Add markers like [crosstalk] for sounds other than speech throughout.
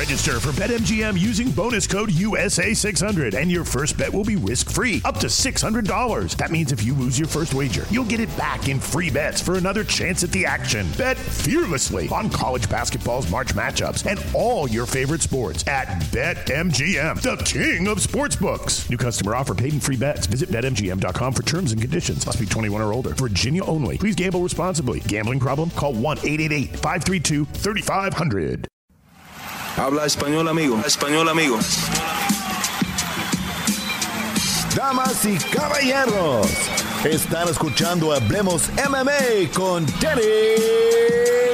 Register for BetMGM using bonus code USA600, and your first bet will be risk free up to $600. That means if you lose your first wager, you'll get it back in free bets for another chance at the action. Bet fearlessly on college basketball's March matchups and all your favorite sports at BetMGM, the king of sportsbooks. New customer offer paid in free bets. Visit BetMGM.com for terms and conditions. Must be 21 or older. Virginia only. Please gamble responsibly. Gambling problem? Call 1 888 532 3500. Habla español, amigo. Español, amigo. Damas y caballeros, están escuchando Hablemos MMA con Danny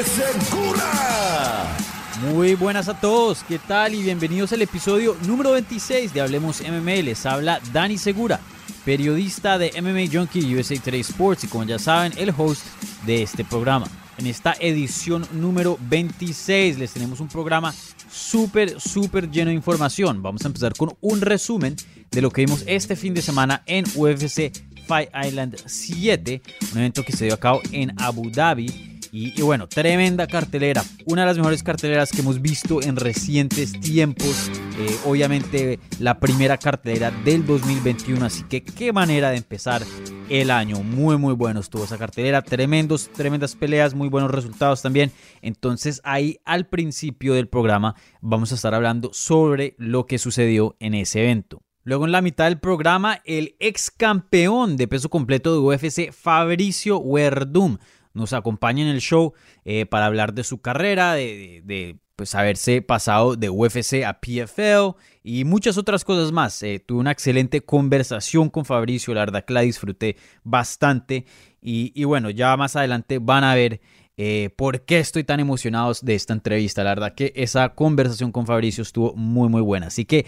Segura. Muy buenas a todos, ¿qué tal? Y bienvenidos al episodio número 26 de Hablemos MMA. Les habla Dani Segura, periodista de MMA Junkie USA Today Sports y como ya saben, el host de este programa. En esta edición número 26 les tenemos un programa súper, súper lleno de información. Vamos a empezar con un resumen de lo que vimos este fin de semana en UFC Fight Island 7, un evento que se dio a cabo en Abu Dhabi y, bueno, tremenda cartelera. Una de las mejores carteleras que hemos visto en recientes tiempos. Eh, obviamente la primera cartelera del 2021. Así que qué manera de empezar el año. Muy, muy bueno estuvo esa cartelera. Tremendos, tremendas peleas, muy buenos resultados también. Entonces ahí al principio del programa vamos a estar hablando sobre lo que sucedió en ese evento. Luego en la mitad del programa, el ex campeón de peso completo de UFC, Fabricio Werdum, nos acompaña en el show eh, para hablar de su carrera, de, pues haberse pasado de UFC a PFL y muchas otras cosas más. Eh, tuve una excelente conversación con Fabricio, la verdad que la disfruté bastante y, bueno, ya más adelante van a ver eh, por qué estoy tan emocionado de esta entrevista. La verdad que esa conversación con Fabricio estuvo muy muy buena. Así que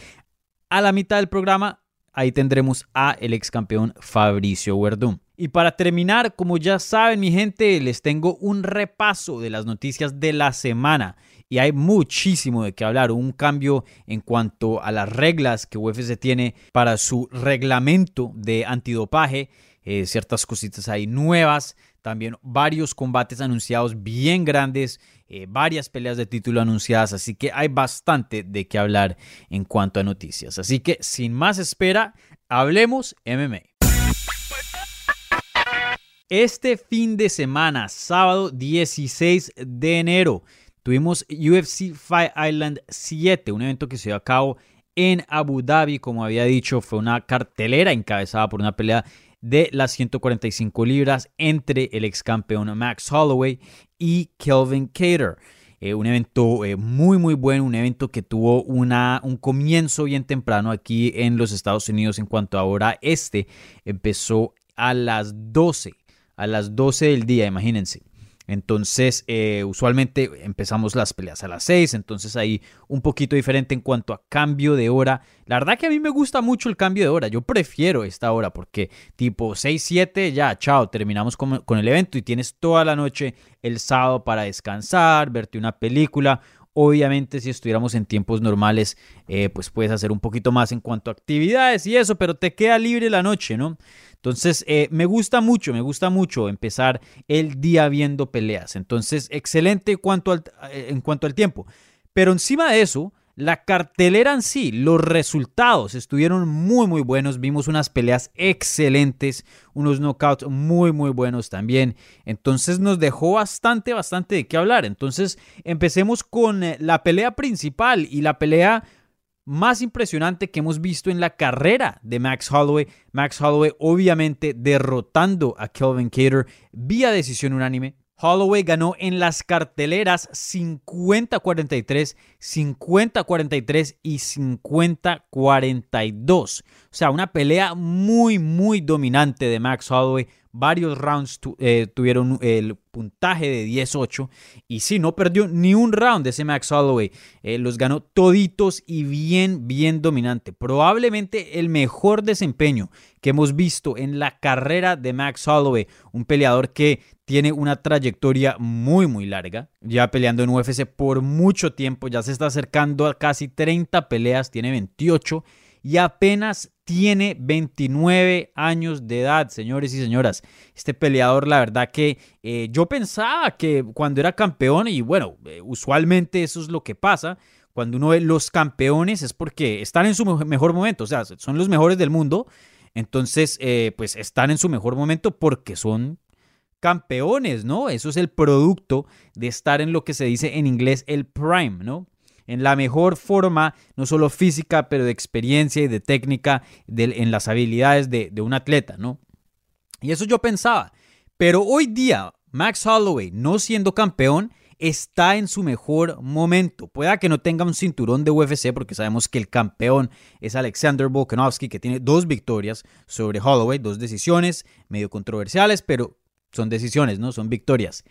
a la mitad del programa ahí tendremos a el ex campeón Fabricio Werdum. Y para terminar, como ya saben mi gente, les tengo un repaso de las noticias de la semana. Y hay muchísimo de qué hablar, un cambio en cuanto a las reglas que UFC tiene para su reglamento de antidopaje, eh, ciertas cositas ahí nuevas, también varios combates anunciados bien grandes, eh, varias peleas de título anunciadas, así que hay bastante de qué hablar en cuanto a noticias. Así que sin más espera, hablemos MMA. Este fin de semana, sábado 16 de enero, tuvimos UFC Fight Island 7, un evento que se dio a cabo en Abu Dhabi. Como había dicho, fue una cartelera encabezada por una pelea de las 145 libras entre el ex campeón Max Holloway y Kelvin Cater. Eh, un evento eh, muy muy bueno, un evento que tuvo una, un comienzo bien temprano aquí en los Estados Unidos en cuanto a hora este. Empezó a las 12 a las 12 del día, imagínense. Entonces, eh, usualmente empezamos las peleas a las 6, entonces ahí un poquito diferente en cuanto a cambio de hora. La verdad que a mí me gusta mucho el cambio de hora, yo prefiero esta hora porque tipo 6, 7, ya, chao, terminamos con, con el evento y tienes toda la noche el sábado para descansar, verte una película. Obviamente, si estuviéramos en tiempos normales, eh, pues puedes hacer un poquito más en cuanto a actividades y eso, pero te queda libre la noche, ¿no? Entonces, eh, me gusta mucho, me gusta mucho empezar el día viendo peleas. Entonces, excelente eh, en cuanto al tiempo. Pero encima de eso, la cartelera en sí, los resultados estuvieron muy muy buenos, vimos unas peleas excelentes, unos knockouts muy muy buenos también, entonces nos dejó bastante bastante de qué hablar, entonces empecemos con eh, la pelea principal y la pelea más impresionante que hemos visto en la carrera de Max Holloway. Max Holloway obviamente derrotando a Kelvin Cater vía decisión unánime. Holloway ganó en las carteleras 50-43, 50-43 y 50-42. Sea, una pelea muy, muy dominante de Max Holloway. Varios rounds eh, tuvieron el puntaje de 18 y sí, no perdió ni un round ese Max Holloway. Eh, los ganó toditos y bien, bien dominante. Probablemente el mejor desempeño que hemos visto en la carrera de Max Holloway. Un peleador que tiene una trayectoria muy, muy larga. Ya peleando en UFC por mucho tiempo. Ya se está acercando a casi 30 peleas. Tiene 28 y apenas tiene 29 años de edad, señores y señoras. Este peleador, la verdad que eh, yo pensaba que cuando era campeón, y bueno, eh, usualmente eso es lo que pasa, cuando uno ve los campeones es porque están en su mejor momento, o sea, son los mejores del mundo, entonces eh, pues están en su mejor momento porque son campeones, ¿no? Eso es el producto de estar en lo que se dice en inglés el prime, ¿no? En la mejor forma, no solo física, pero de experiencia y de técnica en las habilidades de, de un atleta, ¿no? Y eso yo pensaba. Pero hoy día, Max Holloway, no siendo campeón, está en su mejor momento. Pueda que no tenga un cinturón de UFC porque sabemos que el campeón es Alexander Volkanovski que tiene dos victorias sobre Holloway, dos decisiones medio controversiales, pero son decisiones, ¿no? Son victorias.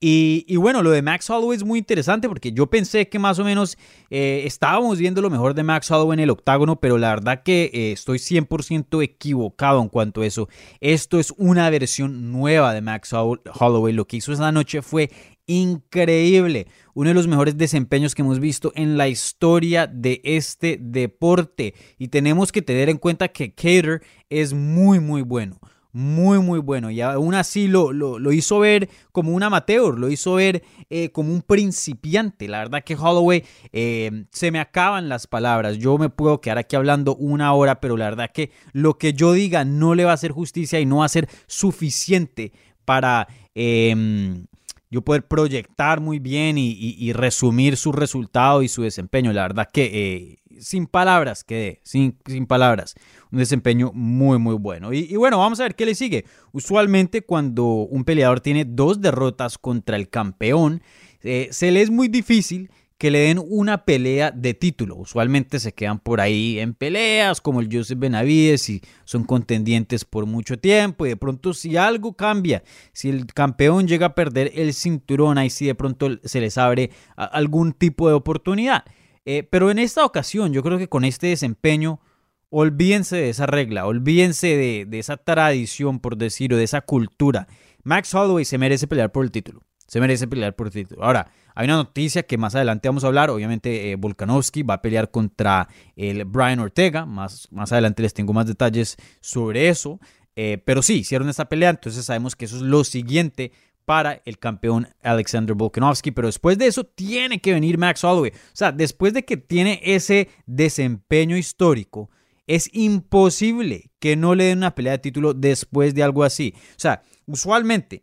Y, bueno, lo de Max Holloway es muy interesante porque yo pensé que más o menos eh, estábamos viendo lo mejor de Max Holloway en el octágono, pero la verdad que eh, estoy 100% equivocado en cuanto a eso. Esto es una versión nueva de Max Holloway. Lo que hizo esa noche fue increíble. Uno de los mejores desempeños que hemos visto en la historia de este deporte. Y tenemos que tener en cuenta que Cater es muy, muy bueno muy muy bueno y aún así lo, lo, hizo ver como un amateur, lo hizo ver eh, como un principiante. La verdad que Holloway eh, se me acaban las palabras. Yo me puedo quedar aquí hablando una hora, pero la verdad que lo que yo diga no le va a hacer justicia y no va a ser suficiente para em, yo poder proyectar muy bien y, resumir su resultado y su desempeño. La verdad que eh, sin palabras quedé, sin, sin palabras un desempeño muy muy bueno. Y, bueno, vamos a ver qué le sigue. Usualmente cuando un peleador tiene dos derrotas contra el campeón, eh, se le es muy difícil que le den una pelea de título. Usualmente se quedan por ahí en peleas como el Joseph Benavides y son contendientes por mucho tiempo y de pronto si algo cambia, si el campeón llega a perder el cinturón, ahí sí de pronto se les abre algún tipo de oportunidad. Eh, pero en esta ocasión yo creo que con este desempeño Olvídense de esa regla, olvídense de, esa tradición, por decirlo, de esa cultura. Max Holloway se merece pelear por el título. Se merece pelear por el título. Ahora, hay una noticia que más adelante vamos a hablar. Obviamente, eh, Volkanovski va a pelear contra el Brian Ortega. Más, más adelante les tengo más detalles sobre eso. Eh, pero sí, hicieron esta pelea. Entonces sabemos que eso es lo siguiente para el campeón Alexander Volkanovski. Pero después de eso tiene que venir Max Holloway. O sea, después de que tiene ese desempeño histórico, es imposible que no le den una pelea de título después de algo así. O sea, usualmente,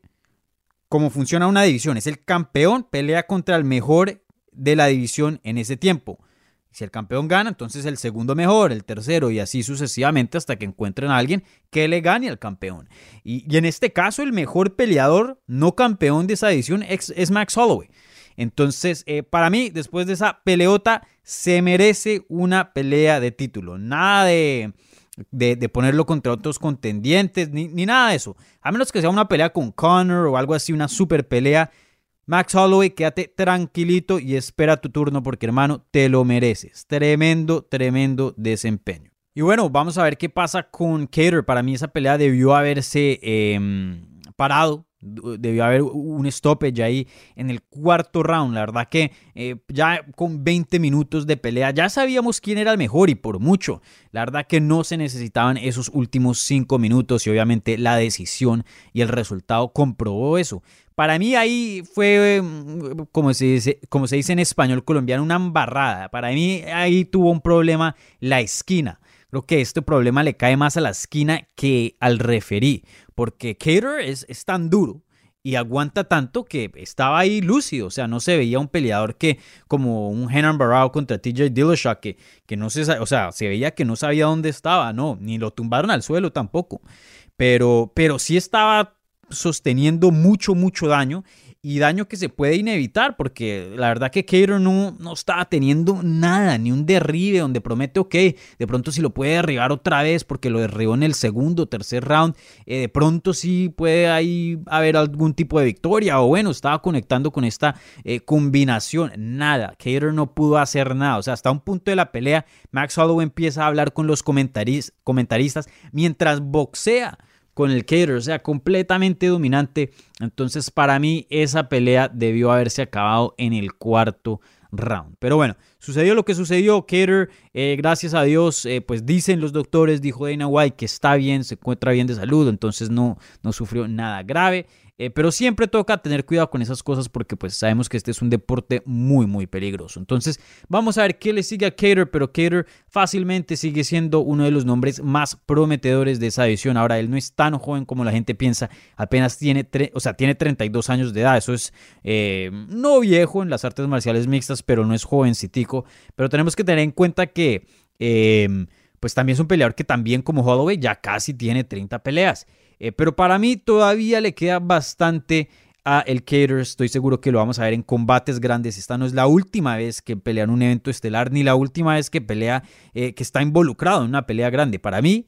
como funciona una división, es el campeón pelea contra el mejor de la división en ese tiempo. Si el campeón gana, entonces el segundo mejor, el tercero y así sucesivamente hasta que encuentren a alguien que le gane al campeón. Y, en este caso, el mejor peleador no campeón de esa división es, Max Holloway. Entonces, eh, para mí, después de esa peleota, se merece una pelea de título. Nada de, de, ponerlo contra otros contendientes, ni, nada de eso. A menos que sea una pelea con Connor o algo así, una super pelea. Max Holloway, quédate tranquilito y espera tu turno porque hermano, te lo mereces. Tremendo, tremendo desempeño. Y bueno, vamos a ver qué pasa con Cater. Para mí esa pelea debió haberse em, parado debió haber un stoppage ahí en el cuarto round. La verdad que eh, ya con 20 minutos de pelea ya sabíamos quién era el mejor y por mucho. La verdad que no se necesitaban esos últimos 5 minutos y obviamente la decisión y el resultado comprobó eso. Para mí ahí fue, mm, como se, dice, como se dice en español colombiano, una embarrada. Para mí ahí tuvo un problema la esquina. Creo que este problema le cae más a la esquina que al referí porque Cater es, es tan duro y aguanta tanto que estaba ahí lúcido, o sea, no se veía un peleador que como un Henan Barrao contra TJ Dillashaw que, que no se, o sea, se veía que no sabía dónde estaba, no, ni lo tumbaron al suelo tampoco, pero, pero sí estaba sosteniendo mucho, mucho daño y daño que se puede inevitar, porque la verdad que Cater no, no estaba teniendo nada, ni un derribe donde promete, ok, de pronto si lo puede derribar otra vez porque lo derribó en el segundo o tercer round, eh, de pronto sí puede ahí haber algún tipo de victoria, o bueno, estaba conectando con esta eh, combinación, nada, Cater no pudo hacer nada, o sea, hasta un punto de la pelea, Max Holloway empieza a hablar con los comentaristas mientras boxea con el Cater, o sea, completamente dominante. Entonces, para mí, esa pelea debió haberse acabado en el cuarto round. Pero bueno, sucedió lo que sucedió. Cater, eh, gracias a Dios, eh, pues dicen los doctores, dijo Dana White, que está bien, se encuentra bien de salud, entonces no, no sufrió nada grave. Eh, pero siempre toca tener cuidado con esas cosas porque pues sabemos que este es un deporte muy muy peligroso. Entonces vamos a ver qué le sigue a Cater, pero Cater fácilmente sigue siendo uno de los nombres más prometedores de esa edición. Ahora él no es tan joven como la gente piensa, apenas tiene, o sea, tiene 32 años de edad. Eso es eh, no viejo en las artes marciales mixtas, pero no es jovencitico. Pero tenemos que tener en cuenta que... Eh, pues también es un peleador que también como Holloway ya casi tiene 30 peleas. Eh, pero para mí todavía le queda bastante a el Cater. Estoy seguro que lo vamos a ver en combates grandes. Esta no es la última vez que pelea en un evento estelar, ni la última vez que pelea, eh, que está involucrado en una pelea grande. Para mí,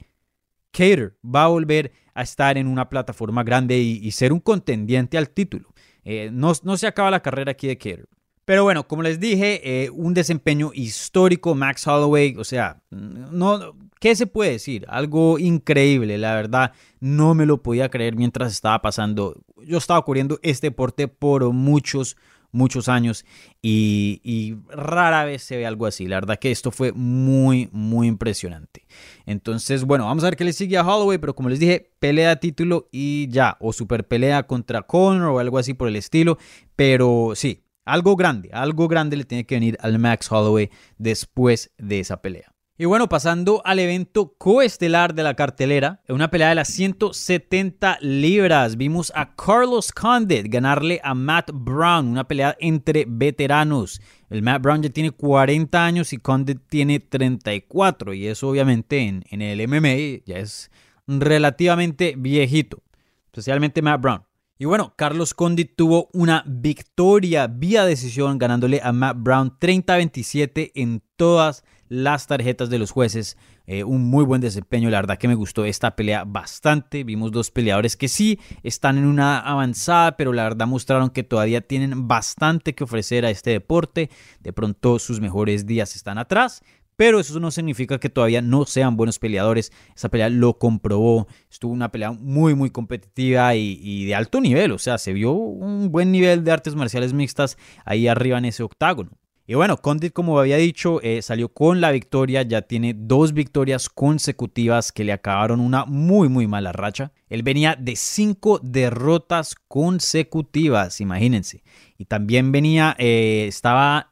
Cater va a volver a estar en una plataforma grande y, ser un contendiente al título. Eh, no, no, se acaba la carrera aquí de Cater. Pero bueno, como les dije, un desempeño histórico, Max Holloway, o sea, no, ¿Qué se puede decir? Algo increíble, la verdad, no me lo podía creer mientras estaba pasando. Yo estaba cubriendo este deporte por muchos, muchos años y, rara vez se ve algo así. La verdad que esto fue muy, muy impresionante. Entonces, bueno, vamos a ver qué le sigue a Holloway, pero como les dije, pelea título y ya, o super pelea contra Conor o algo así por el estilo. Pero sí, algo grande, algo grande le tiene que venir al Max Holloway después de esa pelea. Y bueno, pasando al evento coestelar de la cartelera, en una pelea de las 170 libras, vimos a Carlos Condit ganarle a Matt Brown, una pelea entre veteranos. El Matt Brown ya tiene 40 años y Condit tiene 34, y eso obviamente en, en el MMA ya es relativamente viejito, especialmente Matt Brown. Y bueno, Carlos Condit tuvo una victoria vía decisión ganándole a Matt Brown 30-27 en todas las tarjetas de los jueces. Eh, un muy buen desempeño, la verdad que me gustó esta pelea bastante. Vimos dos peleadores que sí están en una avanzada, pero la verdad mostraron que todavía tienen bastante que ofrecer a este deporte. De pronto sus mejores días están atrás. Pero eso no significa que todavía no sean buenos peleadores. Esa pelea lo comprobó. Estuvo una pelea muy, muy competitiva y, de alto nivel. O sea, se vio un buen nivel de artes marciales mixtas ahí arriba en ese octágono. Y bueno, Condit, como había dicho, eh, salió con la victoria, ya tiene dos victorias consecutivas que le acabaron una muy, muy mala racha. Él venía de cinco derrotas consecutivas, imagínense. Y también venía, eh, estaba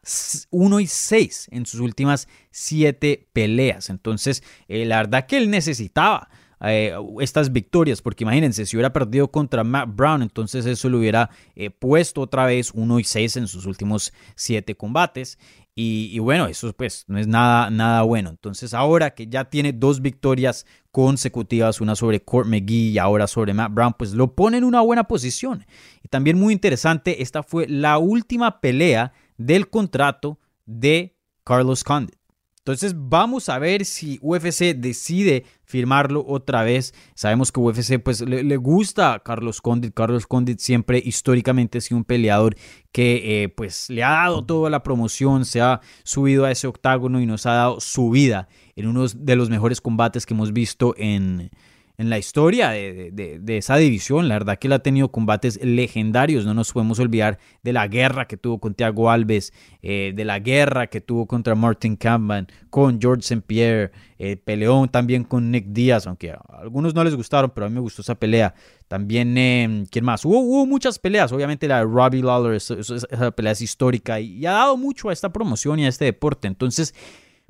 1 y 6 en sus últimas siete peleas. Entonces, eh, la verdad que él necesitaba eh, estas victorias, porque imagínense, si hubiera perdido contra Matt Brown, entonces eso le hubiera eh, puesto otra vez 1 y 6 en sus últimos 7 combates. Y, bueno, eso pues no es nada, nada bueno. Entonces ahora que ya tiene dos victorias consecutivas, una sobre Court McGee y ahora sobre Matt Brown, pues lo pone en una buena posición. Y también muy interesante, esta fue la última pelea del contrato de Carlos Condit. Entonces vamos a ver si UFC decide firmarlo otra vez. Sabemos que UFC pues le, gusta a Carlos Condit. Carlos Condit siempre históricamente ha sido un peleador que eh, pues le ha dado toda la promoción, se ha subido a ese octágono y nos ha dado su vida en uno de los mejores combates que hemos visto en, en la historia de, esa división. La verdad que él ha tenido combates legendarios. No nos podemos olvidar de la guerra que tuvo con Thiago Alves, eh, de la guerra que tuvo contra Martin Campbell, con George St. Pierre, eh, peleó también con Nick Díaz, aunque a algunos no les gustaron, pero a mí me gustó esa pelea. También, eh, ¿quién más? Hubo, muchas peleas, obviamente la de Robbie Lawler, esa pelea es histórica y ha dado mucho a esta promoción y a este deporte. Entonces,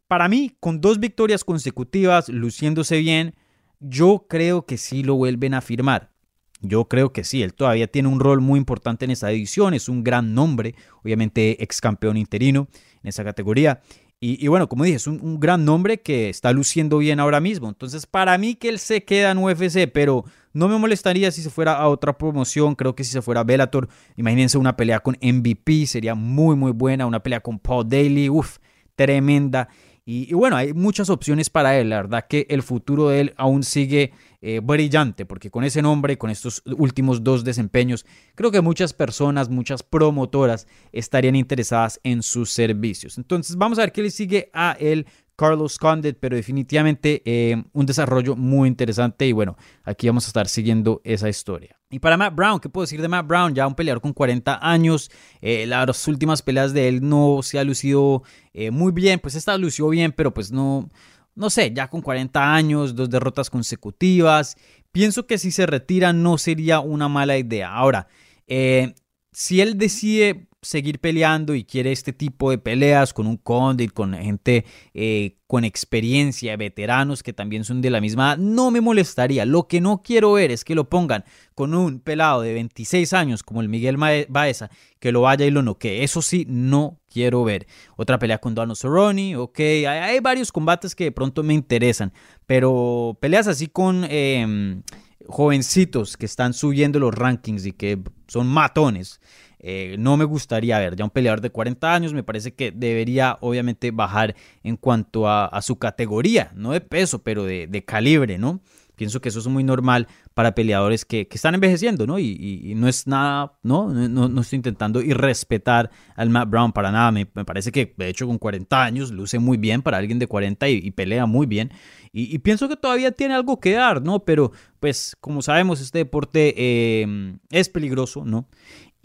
para mí, con dos victorias consecutivas, luciéndose bien, yo creo que sí lo vuelven a firmar. Yo creo que sí, él todavía tiene un rol muy importante en esa edición, es un gran nombre, obviamente ex campeón interino en esa categoría. Y, bueno, como dije, es un, gran nombre que está luciendo bien ahora mismo. Entonces, para mí que él se queda en UFC, pero no me molestaría si se fuera a otra promoción. Creo que si se fuera a Bellator, imagínense una pelea con MVP, sería muy, muy buena. Una pelea con Paul Daly, uff, tremenda. Y, bueno, hay muchas opciones para él. La verdad que el futuro de él aún sigue eh, brillante, porque con ese nombre, con estos últimos dos desempeños, creo que muchas personas, muchas promotoras estarían interesadas en sus servicios. Entonces, vamos a ver qué le sigue a el Carlos Condit, pero definitivamente eh, un desarrollo muy interesante y bueno, aquí vamos a estar siguiendo esa historia. Y para Matt Brown, ¿qué puedo decir de Matt Brown? Ya un peleador con 40 años, eh, las últimas peleas de él no se ha lucido eh, muy bien, pues esta lució bien, pero pues no, no sé, ya con 40 años, dos derrotas consecutivas, pienso que si se retira no sería una mala idea. Ahora, si él decide seguir peleando y quiere este tipo de peleas con un Condit, con gente eh, con experiencia, veteranos que también son de la misma no me molestaría. Lo que no quiero ver es que lo pongan con un pelado de 26 años como el Miguel Baeza, que lo vaya y lo noquee. Eso sí, no quiero ver. Otra pelea con Donald Cerrone, ok. Hay, varios combates que de pronto me interesan, pero peleas así con... Em, jovencitos que están subiendo los rankings y que son matones. Eh, no me gustaría ver ya un peleador de 40 años, me parece que debería obviamente bajar en cuanto a, su categoría, no de peso, pero de, calibre, ¿no? Pienso que eso es muy normal para peleadores que, están envejeciendo, ¿no? Y, no es nada, ¿no? ¿no? No, estoy intentando irrespetar al Matt Brown para nada. Me, parece que, de hecho, con 40 años luce muy bien para alguien de 40 y, pelea muy bien. Y, pienso que todavía tiene algo que dar, ¿no? Pero, pues, como sabemos, este deporte eh, es peligroso, ¿no?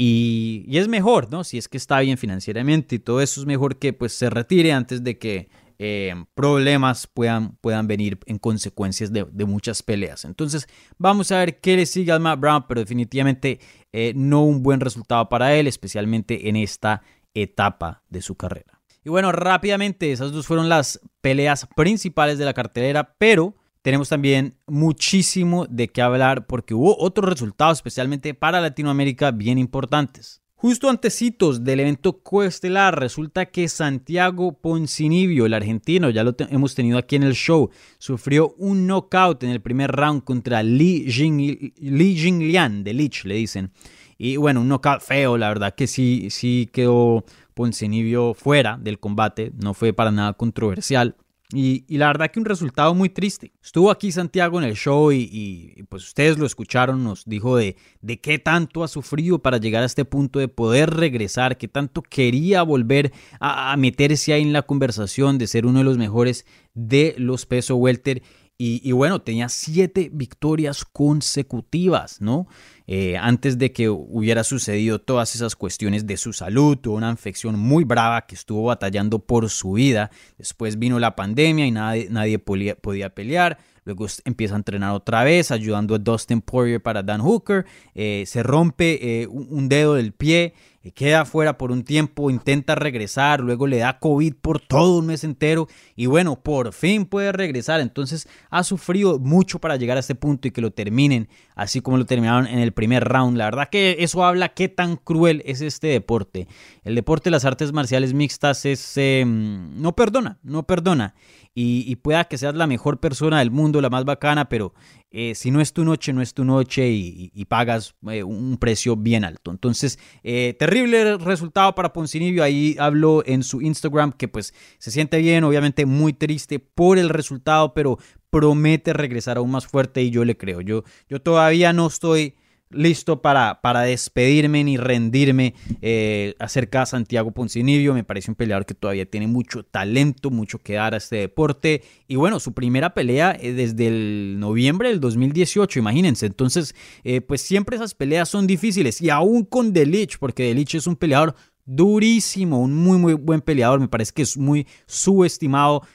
Y, es mejor, ¿no? Si es que está bien financieramente y todo eso es mejor que pues se retire antes de que eh, problemas puedan, puedan venir en consecuencias de, muchas peleas. Entonces vamos a ver qué le sigue al Matt Brown, pero definitivamente eh, no un buen resultado para él, especialmente en esta etapa de su carrera. Y bueno, rápidamente esas dos fueron las peleas principales de la cartelera, pero tenemos también muchísimo de qué hablar porque hubo otros resultados, especialmente para Latinoamérica, bien importantes. Justo antecitos del evento coestelar, resulta que Santiago Poncinibio, el argentino, ya lo hemos tenido aquí en el show, sufrió un knockout en el primer round contra Li, Jinglian, de Lich, le dicen. Y bueno, un knockout feo, la verdad que sí, sí quedó Poncinibio fuera del combate, no fue para nada controversial. Y, la verdad que un resultado muy triste. Estuvo aquí Santiago en el show y, pues ustedes lo escucharon, nos dijo de, de qué tanto ha sufrido para llegar a este punto de poder regresar, qué tanto quería volver a, meterse ahí en la conversación de ser uno de los mejores de los peso welter. Y, bueno, tenía siete victorias consecutivas, ¿no? Eh, antes de que hubiera sucedido todas esas cuestiones de su salud, tuvo una infección muy brava que estuvo batallando por su vida. Después vino la pandemia y nadie, nadie podía, pelear. Luego empieza a entrenar otra vez, ayudando a Dustin Poirier para Dan Hooker. Eh, se rompe eh, un dedo del pie queda fuera por un tiempo, intenta regresar, luego le da COVID por todo un mes entero y bueno, por fin puede regresar. Entonces ha sufrido mucho para llegar a este punto y que lo terminen así como lo terminaron en el primer round. La verdad que eso habla qué tan cruel es este deporte. El deporte de las artes marciales mixtas es... Em, no perdona, no perdona. Y, pueda que seas la mejor persona del mundo, la más bacana, pero eh, si no es tu noche, no es tu noche y, pagas eh, un precio bien alto. Entonces, eh, terrible resultado para Poncinibio. Ahí habló en su Instagram que pues se siente bien, obviamente muy triste por el resultado, pero promete regresar aún más fuerte y yo le creo. Yo, yo todavía no estoy listo para, para despedirme ni rendirme eh, acerca de Santiago Poncinibio. Me parece un peleador que todavía tiene mucho talento, mucho que dar a este deporte. Y bueno, su primera pelea eh, desde el noviembre del 2018, imagínense. Entonces, eh, pues siempre esas peleas son difíciles. Y aún con Delich, porque Delich es un peleador durísimo, un muy muy buen peleador, me parece que es muy subestimado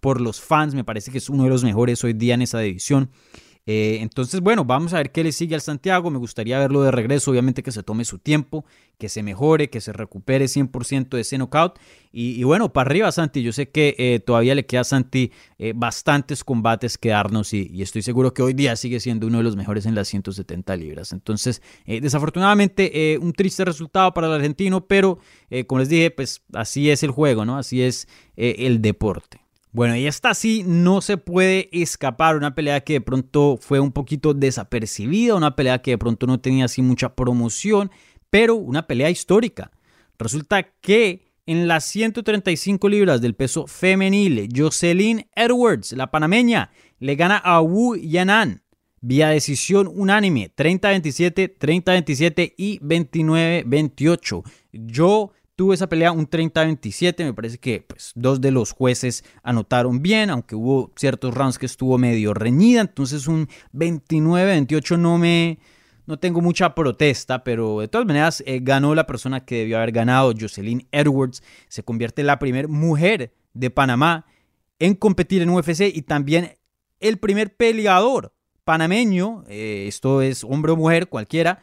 por los fans, me parece que es uno de los mejores hoy día en esa división. Eh, entonces, bueno, vamos a ver qué le sigue al Santiago. Me gustaría verlo de regreso, obviamente que se tome su tiempo, que se mejore, que se recupere 100% de ese knockout. Y, bueno, para arriba, Santi. Yo sé que eh, todavía le queda a Santi eh, bastantes combates que darnos y, estoy seguro que hoy día sigue siendo uno de los mejores en las 170 libras. Entonces, desafortunadamente, un triste resultado para el argentino, pero como les dije, pues así es el juego, ¿no? Así es el deporte. Bueno, y esta sí no se puede escapar. Una pelea que de pronto fue un poquito desapercibida, una pelea que de pronto no tenía así mucha promoción, pero una pelea histórica. Resulta que en las 135 libras del peso femenil, Jocelyn Edwards, la panameña, le gana a Wu Yanan vía decisión unánime, 30-27, 30-27 y 29-28. Yo tuvo esa pelea un 30-27. Me parece que pues, dos de los jueces anotaron bien, aunque hubo ciertos rounds que estuvo medio reñida. Entonces un 29-28 no me... No tengo mucha protesta, pero de todas maneras eh, ganó la persona que debió haber ganado. Jocelyn Edwards se convierte en la primera mujer de Panamá en competir en UFC y también el primer peleador panameño, eh, esto es hombre o mujer, cualquiera,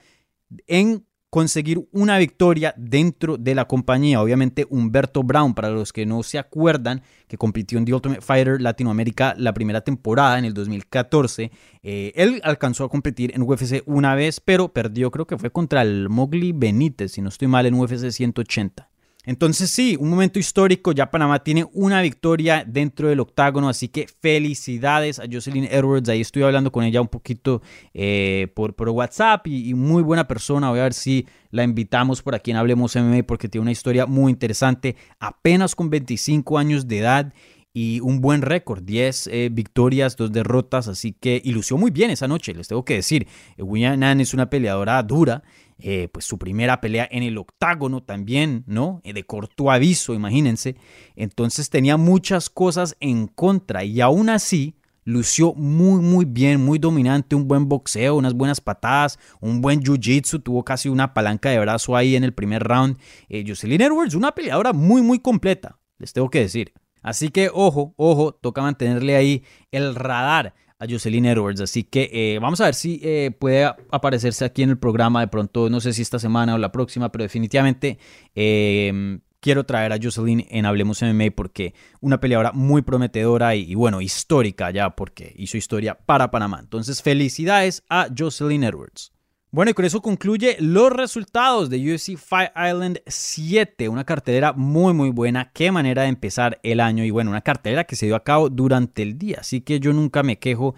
en conseguir una victoria dentro de la compañía. Obviamente Humberto Brown, para los que no se acuerdan, que compitió en The Ultimate Fighter Latinoamérica la primera temporada en el 2014, eh, él alcanzó a competir en UFC una vez, pero perdió, creo que fue contra el Mowgli Benítez, si no estoy mal, en UFC 180. Entonces sí, un momento histórico, ya Panamá tiene una victoria dentro del octágono, así que felicidades a Jocelyn Edwards, ahí estoy hablando con ella un poquito eh, por, WhatsApp y, muy buena persona, voy a ver si la invitamos por aquí en Hablemos MMA porque tiene una historia muy interesante, apenas con 25 años de edad y un buen récord, 10 eh, victorias, 2 derrotas, así que ilusió muy bien esa noche, les tengo que decir. Nan es una peleadora dura eh, pues su primera pelea en el octágono también, ¿no? Eh, de corto aviso, imagínense. Entonces tenía muchas cosas en contra y aún así lució muy, muy bien, muy dominante, un buen boxeo, unas buenas patadas, un buen jiu-jitsu, tuvo casi una palanca de brazo ahí en el primer round. Eh, Jocelyn Edwards, una peleadora muy, muy completa, les tengo que decir. Así que ojo, ojo, toca mantenerle ahí el radar a Jocelyn Edwards. Así que eh, vamos a ver si eh, puede aparecerse aquí en el programa de pronto, no sé si esta semana o la próxima, pero definitivamente em, quiero traer a Jocelyn en Hablemos MMA porque una peleadora muy prometedora y, y, bueno, histórica ya porque hizo historia para Panamá. Entonces, felicidades a Jocelyn Edwards. Bueno, y con eso concluye los resultados de UFC Fight Island 7, una cartelera muy muy buena, qué manera de empezar el año y bueno, una cartelera que se dio a cabo durante el día, así que yo nunca me quejo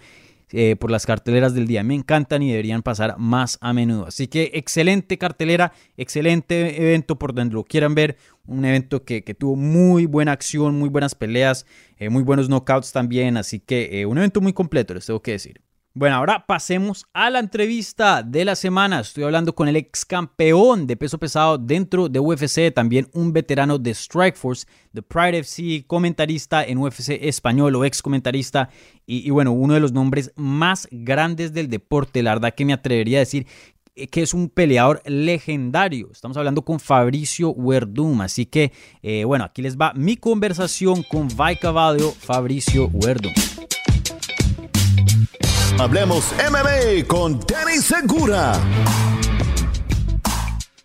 eh, por las carteleras del día, me encantan y deberían pasar más a menudo, así que excelente cartelera, excelente evento por donde lo quieran ver, un evento que, tuvo muy buena acción, muy buenas peleas, eh, muy buenos knockouts también, así que eh, un evento muy completo, les tengo que decir. Bueno, ahora pasemos a la entrevista de la semana. Estoy hablando con el ex campeón de peso pesado dentro de UFC, también un veterano de Strikeforce, de Pride FC, comentarista en UFC español o ex comentarista y, bueno, uno de los nombres más grandes del deporte. La verdad que me atrevería a decir que es un peleador legendario. Estamos hablando con Fabricio Werdum. Así que, eh, bueno, aquí les va mi conversación con Vai Cavallo, Fabricio Werdum. Hablemos MMA con Danny Segura.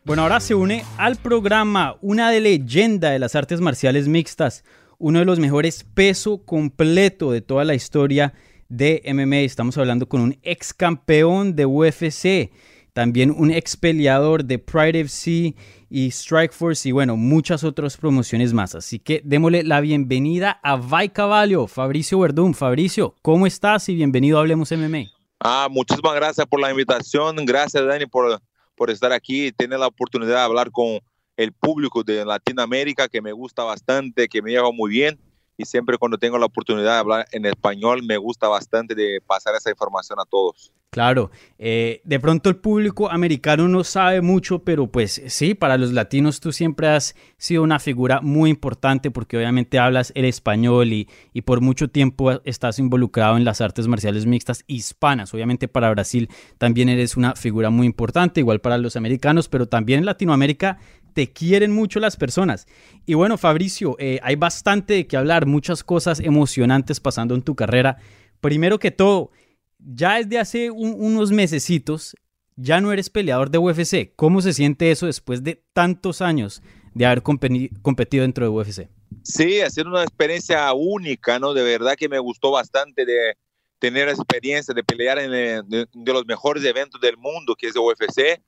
Bueno, ahora se une al programa una de leyenda de las artes marciales mixtas, uno de los mejores peso completo de toda la historia de MMA. Estamos hablando con un ex campeón de UFC, también un ex peleador de Pride FC y Strikeforce y bueno, muchas otras promociones más. Así que démosle la bienvenida a Vai Caballo, Fabricio Verdún. Fabricio, ¿cómo estás y bienvenido a Hablemos MMA? Ah, muchísimas gracias por la invitación. Gracias, Dani, por, por estar aquí y tener la oportunidad de hablar con el público de Latinoamérica que me gusta bastante, que me lleva muy bien y siempre cuando tengo la oportunidad de hablar en español me gusta bastante de pasar esa información a todos. Claro, eh, de pronto el público americano no sabe mucho, pero pues sí, para los latinos tú siempre has sido una figura muy importante porque obviamente hablas el español y, y por mucho tiempo estás involucrado en las artes marciales mixtas hispanas. Obviamente para Brasil también eres una figura muy importante, igual para los americanos, pero también en Latinoamérica te quieren mucho las personas. Y bueno, Fabricio, eh, hay bastante de qué hablar, muchas cosas emocionantes pasando en tu carrera. Primero que todo, ya desde hace unos mesecitos, ya no eres peleador de UFC. ¿Cómo se siente eso después de tantos años de haber competido dentro de UFC? Sí, ha sido una experiencia única, ¿no? De verdad que me gustó bastante de tener experiencia de pelear en de, de los mejores eventos del mundo, que es de UFC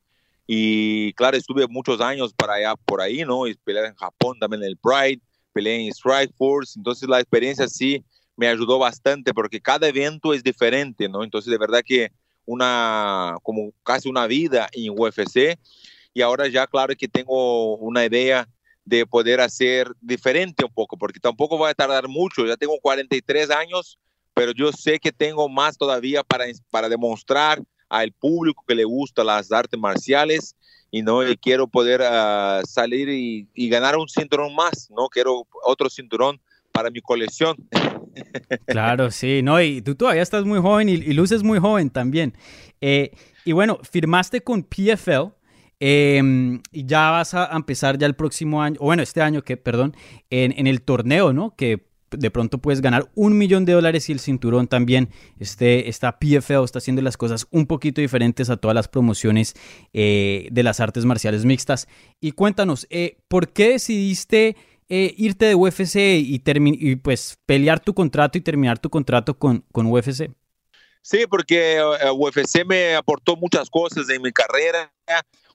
y claro, estuve muchos años para allá, por ahí, ¿no? Y peleé en Japón también en el Pride, peleé en Strike Force. Entonces la experiencia sí me ayudó bastante porque cada evento es diferente, ¿no? Entonces de verdad que una, como casi una vida en UFC. Y ahora ya claro que tengo una idea de poder hacer diferente un poco, porque tampoco va a tardar mucho. Ya tengo 43 años, pero yo sé que tengo más todavía para, para demostrar al público que le gusta las artes marciales. y no quiero poder uh, salir y, y, ganar un cinturón más, no quiero otro cinturón para mi colección. [laughs] Claro, sí, no, y tú todavía estás muy joven y, y luces muy joven también. Eh, y bueno, firmaste con PFL. Eh, y ya vas a empezar ya el próximo año, o bueno, este año que, perdón, en, en el torneo, ¿no? Que de pronto puedes ganar un millón de dólares y el cinturón también. Este, esta PFL está haciendo las cosas un poquito diferentes a todas las promociones eh, de las artes marciales mixtas. Y cuéntanos, eh, ¿por qué decidiste eh, irte de UFC y, y, pues pelear tu contrato y terminar tu contrato con, con UFC? Sí, porque UFC me aportó muchas cosas en mi carrera.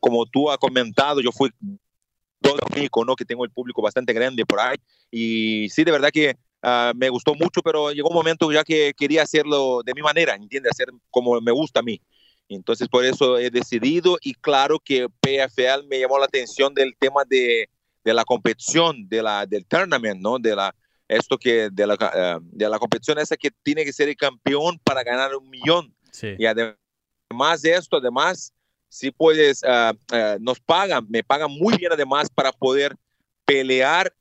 Como tú has comentado, yo fui todo ¿no? Que tengo el público bastante grande por ahí. Y sí, de verdad que uh, me gustó mucho, pero llegó un momento ya que quería hacerlo de mi manera, ¿entiendes? Hacer como me gusta a mí. Entonces, por eso he decidido y claro que PFL me llamó la atención del tema de, de la competición, de la, del tournament, ¿no? De la, esto que, de la, uh, de la competición esa que tiene que ser el campeón para ganar un millón. Sí. Y además de esto, además, si puedes, uh, nos pagan, me pagan muy bien además para poder pelear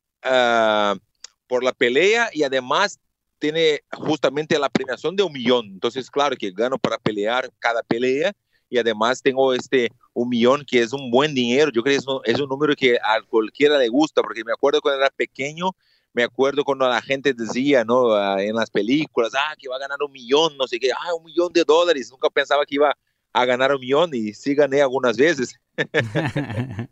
por la pelea y además tiene justamente la premiación de un millón. Entonces, claro que gano para pelear cada pelea y además tengo este un millón que es un buen dinero. Yo creo que es un, número que a cualquiera le gusta porque me acuerdo cuando era pequeño me acuerdo cuando la gente decía, ¿no? Uh, en las películas, ah, que va a ganar un millón, no sé qué, ah, un millón de dólares. Nunca pensaba que iba a ganar un millón y sí gané algunas veces. [laughs]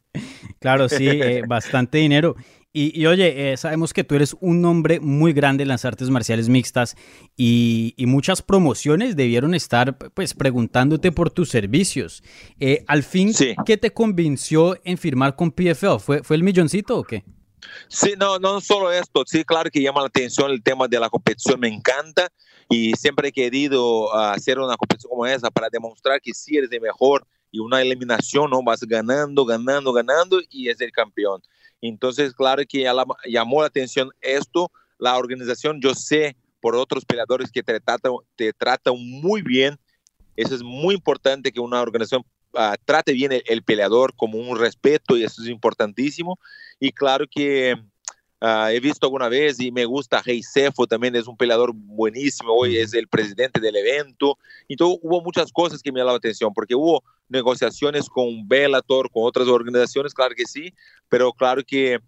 claro, sí, eh, bastante dinero. Y, y oye, eh, sabemos que tú eres un hombre muy grande en las artes marciales mixtas y, y muchas promociones debieron estar pues preguntándote por tus servicios. Eh, al fin, Sí. ¿qué te convenció en firmar con PFL? ¿Fue, ¿Fue el milloncito o qué? Sí, no, no solo esto, sí, claro que llama la atención el tema de la competición, me encanta y siempre he querido uh, hacer una competición como esa para demostrar que sí eres el mejor y una eliminación, ¿no? Vas ganando, ganando, ganando y es el campeón. Entonces, claro que llamó la atención esto, la organización, yo sé por otros peleadores que te tratan, te tratan muy bien, eso es muy importante que una organización uh, trate bien el, el, peleador como un respeto y eso es importantísimo. Y claro que uh, he visto alguna vez y me gusta Rey Cefo, también es un peleador buenísimo, hoy es el presidente del evento. Entonces hubo muchas cosas que me llamaron la atención, porque hubo negociaciones con Bellator, con otras organizaciones, claro que sí, pero claro que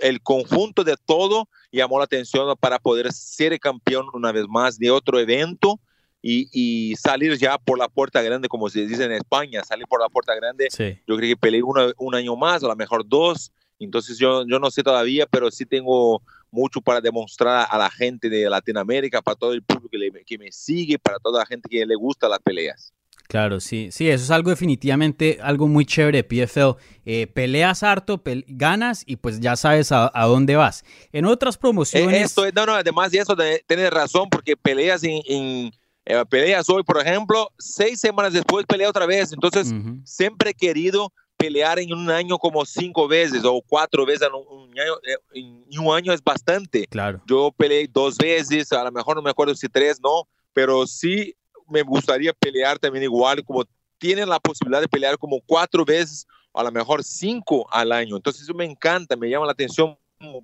el conjunto de todo llamó la atención para poder ser campeón una vez más de otro evento y, y, salir ya por la puerta grande, como se dice en España, salir por la puerta grande. Sí. Yo creo que peleé una, un año más, a lo mejor dos. Entonces yo, yo no sé todavía, pero sí tengo mucho para demostrar a la gente de Latinoamérica, para todo el público que, le, que me sigue, para toda la gente que le gusta las peleas. Claro, sí, sí, eso es algo definitivamente, algo muy chévere PFL. Eh, peleas harto, pe ganas y pues ya sabes a, a, dónde vas. En otras promociones... Eh, esto, no, no, además de eso, de, tienes razón, porque peleas en, en eh, peleas hoy, por ejemplo, seis semanas después pelea otra vez. Entonces, uh -huh. siempre he querido pelear en un año como cinco veces o cuatro veces en un año, en un año es bastante. Claro. Yo peleé dos veces, a lo mejor no me acuerdo si tres, no, pero sí me gustaría pelear también igual, como tienen la posibilidad de pelear como cuatro veces, a lo mejor cinco al año. Entonces eso me encanta, me llama la atención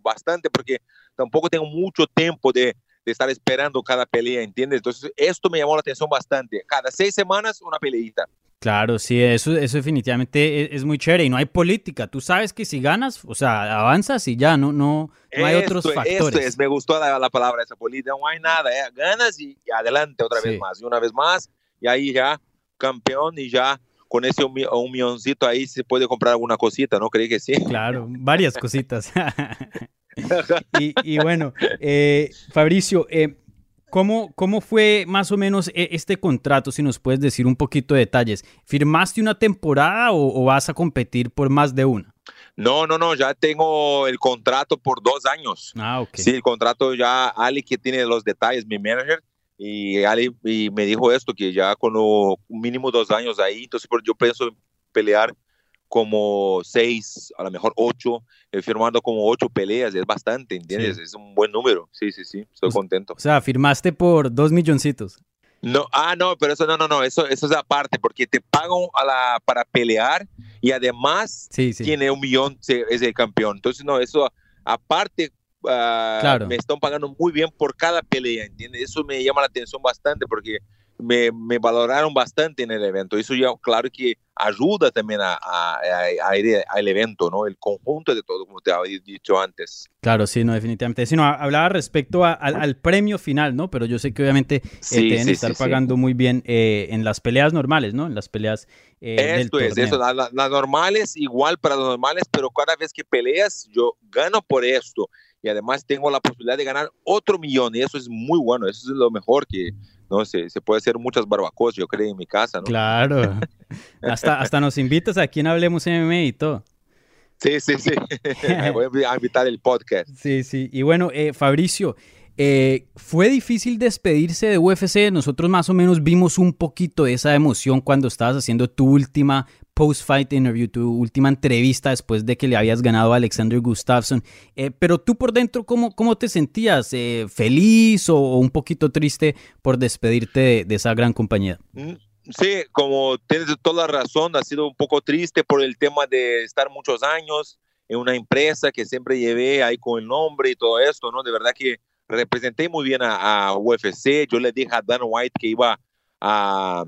bastante porque tampoco tengo mucho tiempo de, de estar esperando cada pelea, ¿entiendes? Entonces esto me llamó la atención bastante. Cada seis semanas una peleita. Claro, sí, eso, eso definitivamente es, es, muy chévere y no hay política. Tú sabes que si ganas, o sea, avanzas y ya, no, no, no hay esto, otros factores. Esto es, me gustó la, la palabra esa política, no hay nada, ¿eh? ganas y, y, adelante otra sí. vez más, y una vez más, y ahí ya campeón y ya con ese un, un milloncito ahí se puede comprar alguna cosita, ¿no? Creí que sí. Claro, varias cositas. [laughs] [laughs] y, y, bueno, eh, Fabricio, eh, ¿Cómo, ¿Cómo, fue más o menos este contrato? Si nos puedes decir un poquito de detalles. ¿Firmaste una temporada o, o, vas a competir por más de una? No, no, no, ya tengo el contrato por dos años. Ah, ok. Sí, el contrato ya, Ali que tiene los detalles, mi manager, y Ali y me dijo esto, que ya con lo, mínimo dos años ahí, entonces yo pienso pelear como seis, a lo mejor ocho, eh, firmando como ocho peleas, es bastante, ¿entiendes? Sí. Es un buen número, sí, sí, sí, estoy o, contento. O sea, firmaste por dos milloncitos. No, ah, no, pero eso no, no, no, eso, eso es aparte, porque te pagan a la, para pelear y además tiene un millón, es el campeón. Entonces, no, eso aparte ah, me están pagando muy bien por cada pelea, ¿entiendes? Eso me llama la atención bastante porque me, me, valoraron bastante en el evento. Eso ya, claro que ayuda también a, a, al evento, ¿no? El conjunto de todo, como te había dicho antes. Claro, sí, no, definitivamente. Sí, no, hablaba respecto al, premio final, ¿no? Pero yo sé que obviamente eh, te deben estar pagando muy bien eh, en las peleas normales, ¿no? En las peleas eh, Esto es, eso, las, las normales, igual para las normales, pero cada vez que peleas, yo gano por esto. Y además tengo la posibilidad de ganar otro millón, y eso es muy bueno, eso es lo mejor que no se, se puede hacer muchas barbacoas, yo creo, en mi casa, ¿no? Claro. [laughs] hasta, hasta nos invitas aquí en Hablemos MMA y todo. Sí, sí, sí. [laughs] voy a invitar el podcast. Sí, sí. Y bueno, eh, Fabricio, eh, fue difícil despedirse de UFC. Nosotros más o menos vimos un poquito de esa emoción cuando estabas haciendo tu última post-fight interview, tu última entrevista después de que le habías ganado a Alexander Gustafsson. Eh, pero tú por dentro, ¿cómo, cómo te sentías? Eh, ¿Feliz o, un poquito triste por despedirte de, esa gran compañía? Mm, sí, como tienes toda la razón, ha sido un poco triste por el tema de estar muchos años en una empresa que siempre llevé ahí con el nombre y todo esto, ¿no? De verdad que representé muy bien a, a UFC. Yo le dije a Dan White que iba a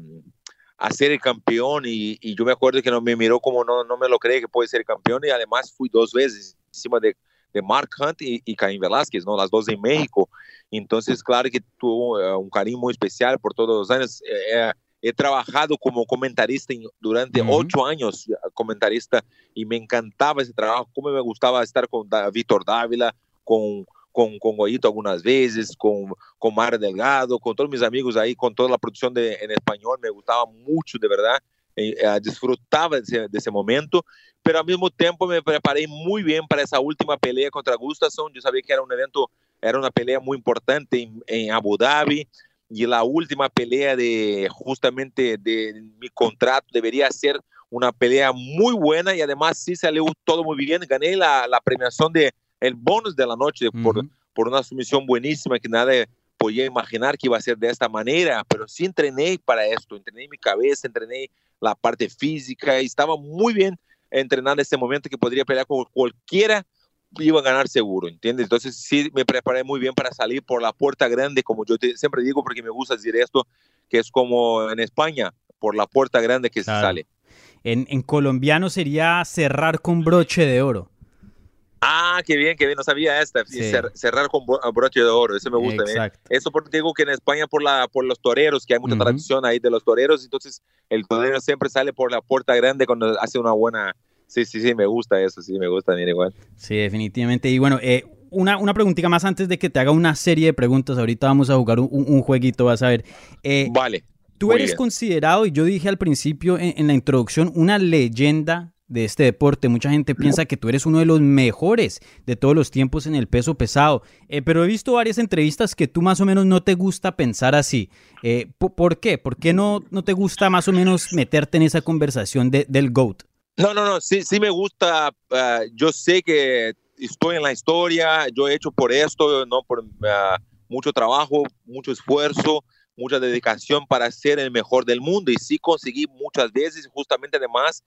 a ser el campeón y, yo me acuerdo que no me miró como no, no me lo cree que puede ser campeón y además fui dos veces encima de, de Mark Hunt y, y Caín Velázquez, ¿no? las dos en México. Entonces, claro que tuvo eh, un cariño muy especial por todos los años. Eh, eh, he trabajado como comentarista durante ocho años, comentarista, y me encantaba ese trabajo, como me gustaba estar con Víctor Dávila, con con, con Goyito algunas veces, con, con Mar Delgado, con todos mis amigos ahí, con toda la producción de, en español, me gustaba mucho, de verdad, eh, disfrutaba de ese, de ese, momento, pero al mismo tiempo me preparé muy bien para esa última pelea contra Gustafsson, yo sabía que era un evento, era una pelea muy importante en, en Abu Dhabi, y la última pelea de justamente de mi contrato debería ser una pelea muy buena y además sí salió todo muy bien, gané la, la premiación de el bonus de la noche por, por una sumisión buenísima que nadie podía imaginar que iba a ser de esta manera, pero sí entrené para esto, entrené mi cabeza, entrené la parte física y estaba muy bien entrenando en este momento que podría pelear con cualquiera iba a ganar seguro, ¿entiendes? Entonces sí me preparé muy bien para salir por la puerta grande, como yo siempre digo, porque me gusta decir esto, que es como en España, por la puerta grande que se sale. En, en colombiano sería cerrar con broche de oro. Ah, qué bien, qué bien, no sabía esta. cerrar con broche de oro, eso me gusta. ¿eh? Eso porque digo que en España por, la, por los toreros, que hay mucha tradición ahí de los toreros, entonces el torero siempre sale por la puerta grande cuando hace una buena... Sí, sí, sí, me gusta eso, sí, me gusta bien igual. Sí, definitivamente. Y bueno, eh, una, una preguntita más antes de que te haga una serie de preguntas. Ahorita vamos a jugar un, jueguito, vas a ver. Eh, vale. Tú eres considerado, y yo dije al principio en la introducción, una leyenda de este deporte. Mucha gente piensa que tú eres uno de los mejores de todos los tiempos en el peso pesado, eh, pero he visto varias entrevistas que tú más o menos no te gusta pensar así. Eh, ¿Por qué? ¿Por qué no, no te gusta más o menos meterte en esa conversación de, del GOAT? No, no, no, sí, sí me gusta. Ah, yo sé que estoy en la historia, yo he hecho por esto, no por ah, mucho trabajo, mucho esfuerzo mucha dedicación para ser el mejor del mundo y sí conseguí muchas veces, justamente además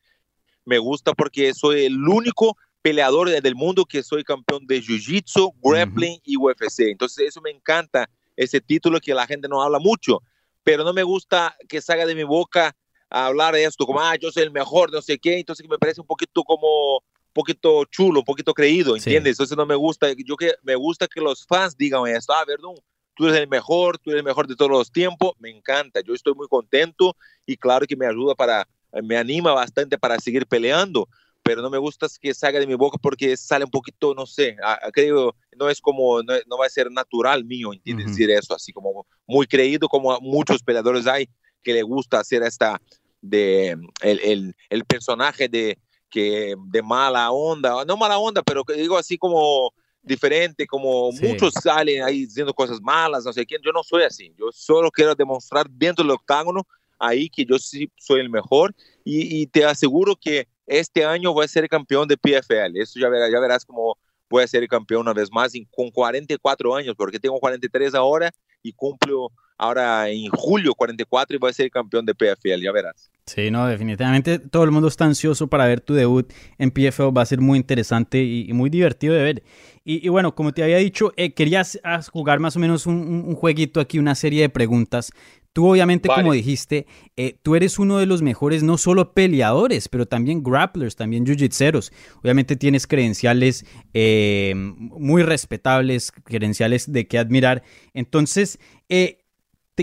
me gusta porque soy el único peleador del mundo que soy campeón de Jiu-Jitsu, grappling y UFC. Entonces eso me encanta, ese título que la gente no habla mucho, pero no me gusta que salga de mi boca a hablar de esto, como, ah, yo soy el mejor, no sé qué, entonces me parece un poquito como, un poquito chulo, un poquito creído, ¿entiendes? Entonces no me gusta, yo que me gusta que los fans digan esto, ah, verdad, tú eres el mejor, tú eres el mejor de todos los tiempos, me encanta, yo estoy muy contento y claro que me ayuda para me anima bastante para seguir peleando, pero no me gusta que salga de mi boca porque sale un poquito, no sé, creo, no es como, no, va a ser natural mío, ¿entiendes? Decir eso, así como muy creído como muchos peleadores hay que le gusta hacer esta, de, el, el, personaje de, que, de mala onda, no mala onda, pero que digo así como diferente, como muchos salen ahí diciendo cosas malas, no sé quién, yo no soy así, yo solo quiero demostrar dentro del octágono ahí que yo sí soy el mejor y, te aseguro que este año voy a ser campeón de PFL. Eso ya verás, ya verás cómo voy a ser campeón una vez más con 44 años, porque tengo 43 ahora y cumplo ahora en julio 44 y voy a ser campeón de PFL, ya verás. Sí, no, definitivamente todo el mundo está ansioso para ver tu debut en PFL, va a ser muy interesante y, muy divertido de ver. Y, bueno, como te había dicho, eh, querías jugar más o menos un, jueguito aquí, una serie de preguntas. Tú obviamente, como dijiste, eh, tú eres uno de los mejores, no solo peleadores, pero también grapplers, también jiu-jitseros. Obviamente tienes credenciales eh, muy respetables, credenciales de qué admirar. Entonces, eh,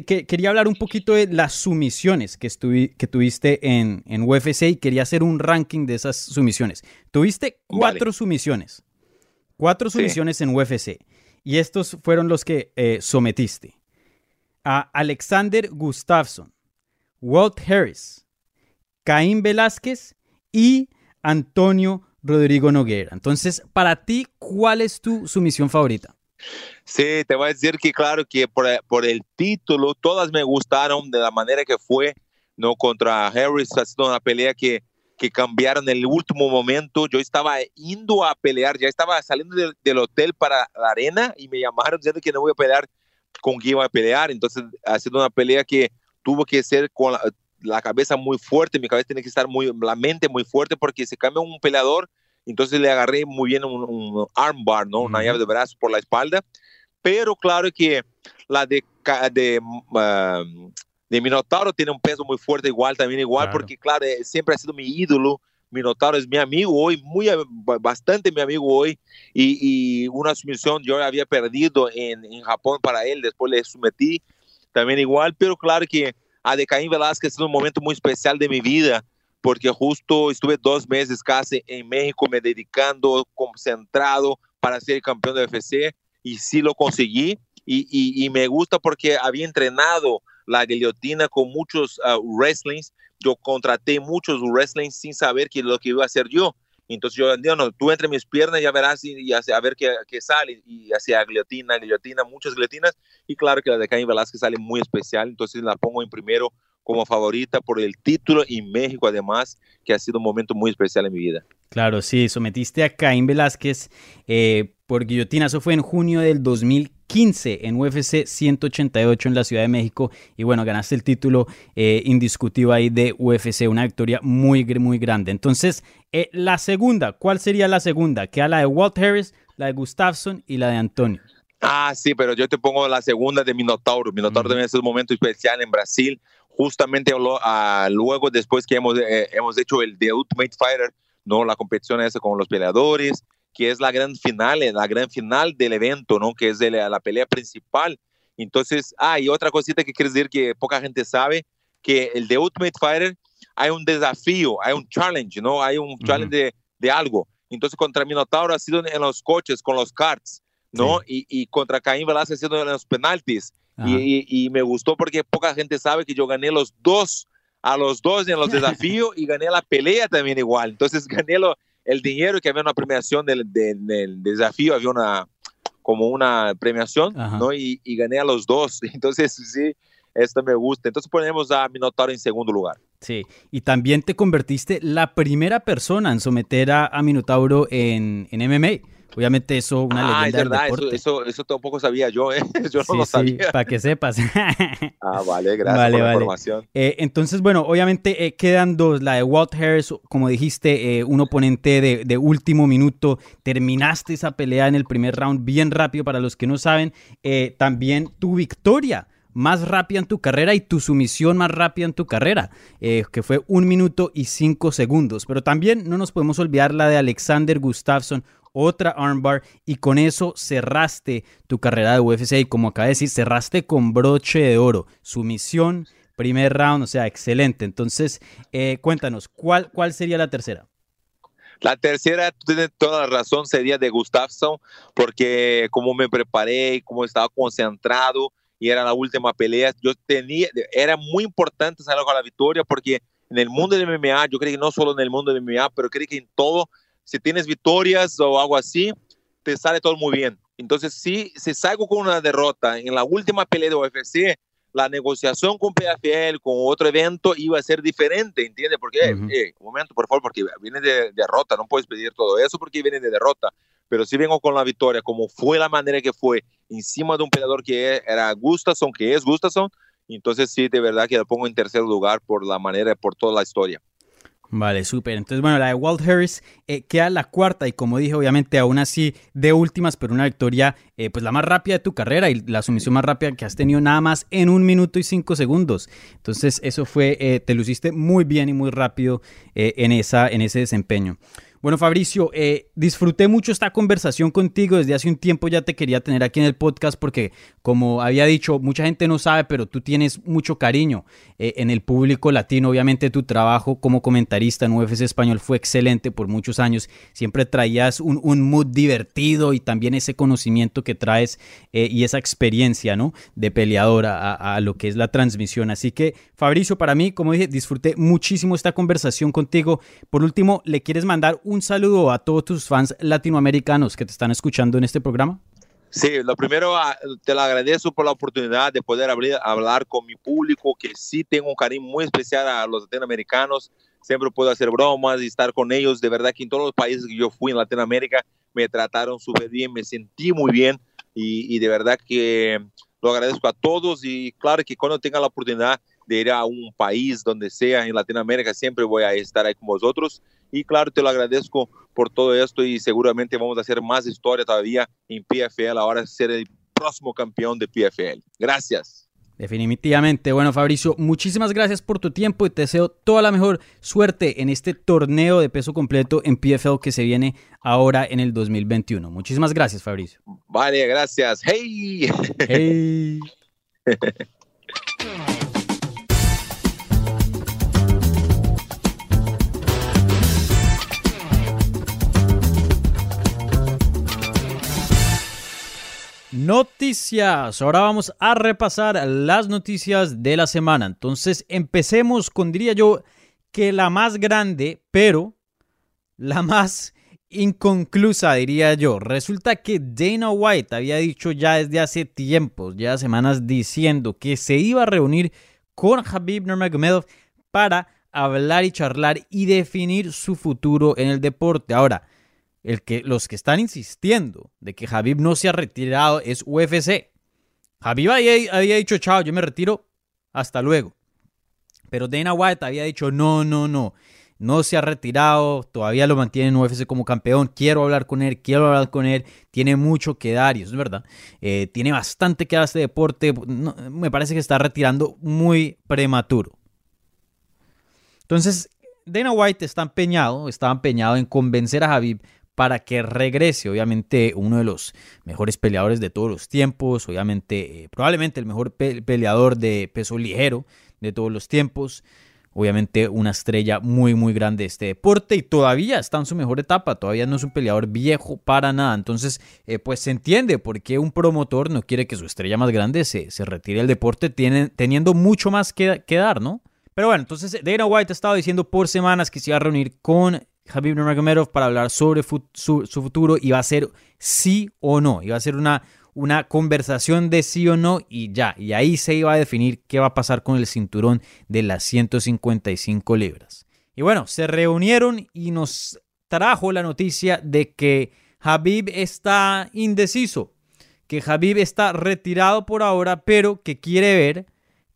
quería hablar un poquito de las sumisiones que, que tuviste en, en, UFC y quería hacer un ranking de esas sumisiones. Tuviste cuatro sumisiones. Cuatro sumisiones en UFC. Y estos fueron los que eh, sometiste. A Alexander Gustafsson, Walt Harris, Caín Velázquez y Antonio Rodrigo Noguera. Entonces, para ti, ¿cuál es tu sumisión favorita? Sí, te voy a decir que claro que por, por, el título, todas me gustaron de la manera que fue, ¿no? Contra Harris, ha sido una pelea que, que cambiaron en el último momento. Yo estaba indo a pelear, ya estaba saliendo del, hotel para la arena y me llamaron diciendo que no voy a pelear con quién iba a pelear. Entonces, ha sido una pelea que tuvo que ser con la, la cabeza muy fuerte, mi cabeza tiene que estar muy, la mente muy fuerte porque se cambia un peleador entonces le agarré muy bien un, armbar, ¿no? Una llave de brazo por la espalda. Pero claro que la de, de, um, de Minotauro tiene un peso muy fuerte igual, también igual, porque claro, eh, siempre ha sido mi ídolo. Minotauro es mi amigo hoy, muy, bastante mi amigo hoy. Y, una sumisión yo había perdido en, en, Japón para él, después le sometí también igual. Pero claro que a de Caín Velázquez es un momento muy especial de mi vida porque justo estuve dos meses casi en México me dedicando, concentrado para ser campeón de UFC y sí lo conseguí y, y, me gusta porque había entrenado la guillotina con muchos uh, wrestlings, yo contraté muchos wrestlings sin saber qué lo que iba a hacer yo. Entonces yo digo, no, tú entre mis piernas ya verás y, a ver qué, qué, sale. Y hacía guillotina, guillotina, muchas guillotinas. Y claro que la de Caín Velázquez sale muy especial, entonces la pongo en primero como favorita por el título y México además, que ha sido un momento muy especial en mi vida. Claro, sí, sometiste a Caín Velázquez eh, por guillotina, eso fue en junio del 2015 en UFC 188 en la Ciudad de México y bueno, ganaste el título eh, indiscutible ahí de UFC, una victoria muy, muy grande. Entonces, eh, la segunda, ¿cuál sería la segunda? Que a la de Walt Harris, la de Gustafsson y la de Antonio. Ah, sí, pero yo te pongo la segunda de Minotauro. Minotauro también es un momento especial en Brasil justamente uh, luego después que hemos, eh, hemos hecho el The Ultimate Fighter, ¿no? La competición esa con los peleadores, que es la gran final, eh, la gran final del evento, ¿no? Que es de la, pelea principal. Entonces, ah, y otra cosita que quiero decir que poca gente sabe, que el The Ultimate Fighter hay un desafío, hay un challenge, ¿no? Hay un challenge de, de, algo. Entonces, contra Minotauro ha sido en los coches, con los karts, ¿no? Y, y, contra Caín Velázquez ha sido en los penaltis. Y, me gustó porque poca gente sabe que yo gané los dos, a los dos en los [laughs] desafíos y gané la pelea también igual. Entonces [laughs] gané el dinero que había una premiación del, desafío, había una como una premiación, ¿no? Y, gané a los dos. [laughs] Entonces, sí, esto me gusta. Entonces ponemos a Minotauro en segundo lugar. Sí, y también te convertiste la primera persona en someter a, Minotauro en, en MMA. Obviamente eso, una ah, leyenda es verdad, Eso, eso, eso, tampoco sabía yo, ¿eh? [laughs] Yo no lo sabía. para que sepas. [laughs] ah, vale, gracias por la información. Eh, entonces, bueno, obviamente eh, quedan dos. La de Walt Harris, como dijiste, eh, un oponente de, de, último minuto. Terminaste esa pelea en el primer round bien rápido, para los que no saben. también tu victoria más rápida en tu carrera y tu sumisión más rápida en tu carrera, que fue un minuto y cinco segundos. Pero también no nos podemos olvidar la de Alexander Gustafsson, otra armbar y con eso cerraste tu carrera de UFC y como acaba de decir, cerraste con broche de oro. Sumisión, primer round, o sea, excelente. Entonces, eh, cuéntanos, ¿cuál, ¿cuál sería la tercera? La tercera, tú tienes toda la razón, sería de Gustafsson, porque como me preparé, como estaba concentrado y era la última pelea, yo tenía, era muy importante salir con la victoria porque en el mundo de MMA, yo creo que no solo en el mundo de MMA, pero creo que en todo si tienes victorias o algo así, te sale todo muy bien. Entonces, si, si salgo con una derrota en la última pelea de UFC, la negociación con PFL, con otro evento, iba a ser diferente, ¿entiendes? Porque, eh, un momento, por favor, porque viene de, derrota, no puedes pedir todo eso porque viene de derrota. Pero si vengo con la victoria, como fue la manera que fue, encima de un peleador que era Gustafsson, que es Gustafsson. Entonces sí, de verdad que lo pongo en tercer lugar por la manera, por toda la historia. Vale, súper. Entonces, bueno, la de Walt Harris eh, queda la cuarta y como dije, obviamente aún así de últimas, pero una victoria eh, pues la más rápida de tu carrera y la sumisión más rápida que has tenido nada más en un minuto y cinco segundos. Entonces, eso fue, eh, te luciste muy bien y muy rápido en, esa, en ese desempeño. Bueno, Fabricio, eh, disfruté mucho esta conversación contigo. Desde hace un tiempo ya te quería tener aquí en el podcast porque, como había dicho, mucha gente no sabe, pero tú tienes mucho cariño eh, en el público latino. Obviamente tu trabajo como comentarista en UFC Español fue excelente por muchos años. Siempre traías un, mood divertido y también ese conocimiento que traes eh, y esa experiencia ¿no? de peleador a, a lo que es la transmisión. Así que, Fabricio, para mí, como dije, disfruté muchísimo esta conversación contigo. Por último, ¿le quieres mandar un un saludo a todos tus fans latinoamericanos que te están escuchando en este programa? Sí, lo primero ah, te lo agradezco por la oportunidad de poder hablar con mi público, que sí tengo un cariño muy especial a los latinoamericanos. Siempre puedo hacer bromas y estar con ellos. De verdad que en todos los países que yo fui en Latinoamérica me trataron súper bien, me sentí muy bien y, y de verdad que lo agradezco a todos y claro que cuando tenga la oportunidad de ir a un país donde sea en Latinoamérica, siempre voy a estar ahí con vosotros. Y claro, te lo agradezco por todo esto y seguramente vamos a hacer más historia todavía en PFL, ahora ser el próximo campeón de PFL. Gracias. Definitivamente. Bueno, Fabricio, muchísimas gracias por tu tiempo y te deseo toda la mejor suerte en este torneo de peso completo en PFL que se viene ahora en el 2021. Muchísimas gracias, Fabricio. Vale, gracias. Hey. Hey. [laughs] Noticias. Ahora vamos a repasar las noticias de la semana. Entonces, empecemos con, diría yo, que la más grande, pero la más inconclusa, diría yo. Resulta que Dana White había dicho ya desde hace tiempos, ya semanas, diciendo que se iba a reunir con Habib Nurmagomedov para hablar y charlar y definir su futuro en el deporte. Ahora, el que, los que están insistiendo de que Habib no se ha retirado es UFC. Habib había, dicho, chao, yo me retiro, hasta luego. Pero Dana White había dicho, no, no, no, no se ha retirado, todavía lo mantiene en UFC como campeón, quiero hablar con él, quiero hablar con él, tiene mucho que dar, y eso es verdad, eh, tiene bastante que dar este deporte, me parece que está retirando muy prematuro. Entonces, Dana White está empeñado, estaba empeñado en convencer a Habib para que regrese, obviamente, uno de los mejores peleadores de todos los tiempos, obviamente, eh, probablemente el mejor peleador de peso ligero de todos los tiempos, obviamente una estrella muy, muy grande de este deporte y todavía está en su mejor etapa, todavía no es un peleador viejo para nada, entonces, eh, pues se entiende por qué un promotor no quiere que su estrella más grande se, se retire del deporte teniendo mucho más que, que dar, ¿no? Pero bueno, entonces Dana White ha estado diciendo por semanas que se iba a reunir con Habib Nurmagomedov para hablar sobre su, futuro y va a ser sí o no. Iba a ser una, una conversación de sí o no y ya. Y ahí se iba a definir qué va a pasar con el cinturón de las 155 libras. Y bueno, se reunieron y nos trajo la noticia de que Habib está indeciso, que Habib está retirado por ahora, pero que quiere ver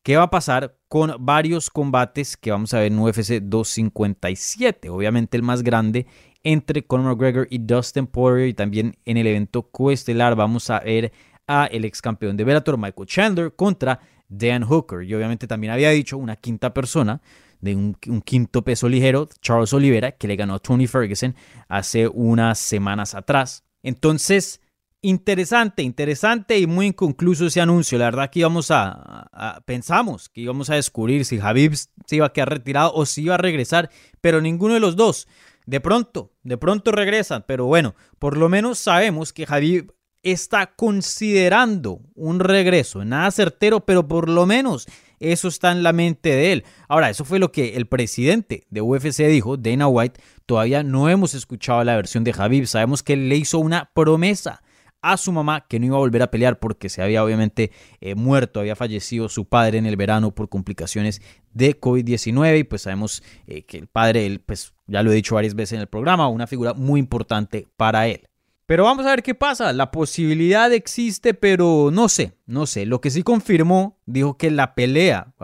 qué va a pasar con varios combates que vamos a ver en UFC 257. Obviamente el más grande entre Conor McGregor y Dustin Poirier y también en el evento coestelar vamos a ver a el ex campeón de Bellator Michael Chandler contra Dan Hooker y obviamente también había dicho una quinta persona de un, un, quinto peso ligero, Charles Oliveira, que le ganó a Tony Ferguson hace unas semanas atrás. Entonces, Interesante, interesante y muy inconcluso ese anuncio. La verdad que íbamos a, pensamos que íbamos a descubrir si Habib se iba a quedar retirado o si iba a regresar, pero ninguno de los dos. De pronto, de pronto regresan, pero bueno, por lo menos sabemos que Habib está considerando un regreso. Nada certero, pero por lo menos eso está en la mente de él. Ahora, eso fue lo que el presidente de UFC dijo, Dana White. Todavía no hemos escuchado la versión de Habib. Sabemos que él le hizo una promesa a su mamá que no iba a volver a pelear porque se había obviamente eh, muerto, había fallecido su padre en el verano por complicaciones de COVID-19 y pues sabemos eh, que el padre, él, pues ya lo he dicho varias veces en el programa, una figura muy importante para él. Pero vamos a ver qué pasa. La posibilidad existe, pero no sé, no sé. Lo que sí confirmó, dijo que la pelea,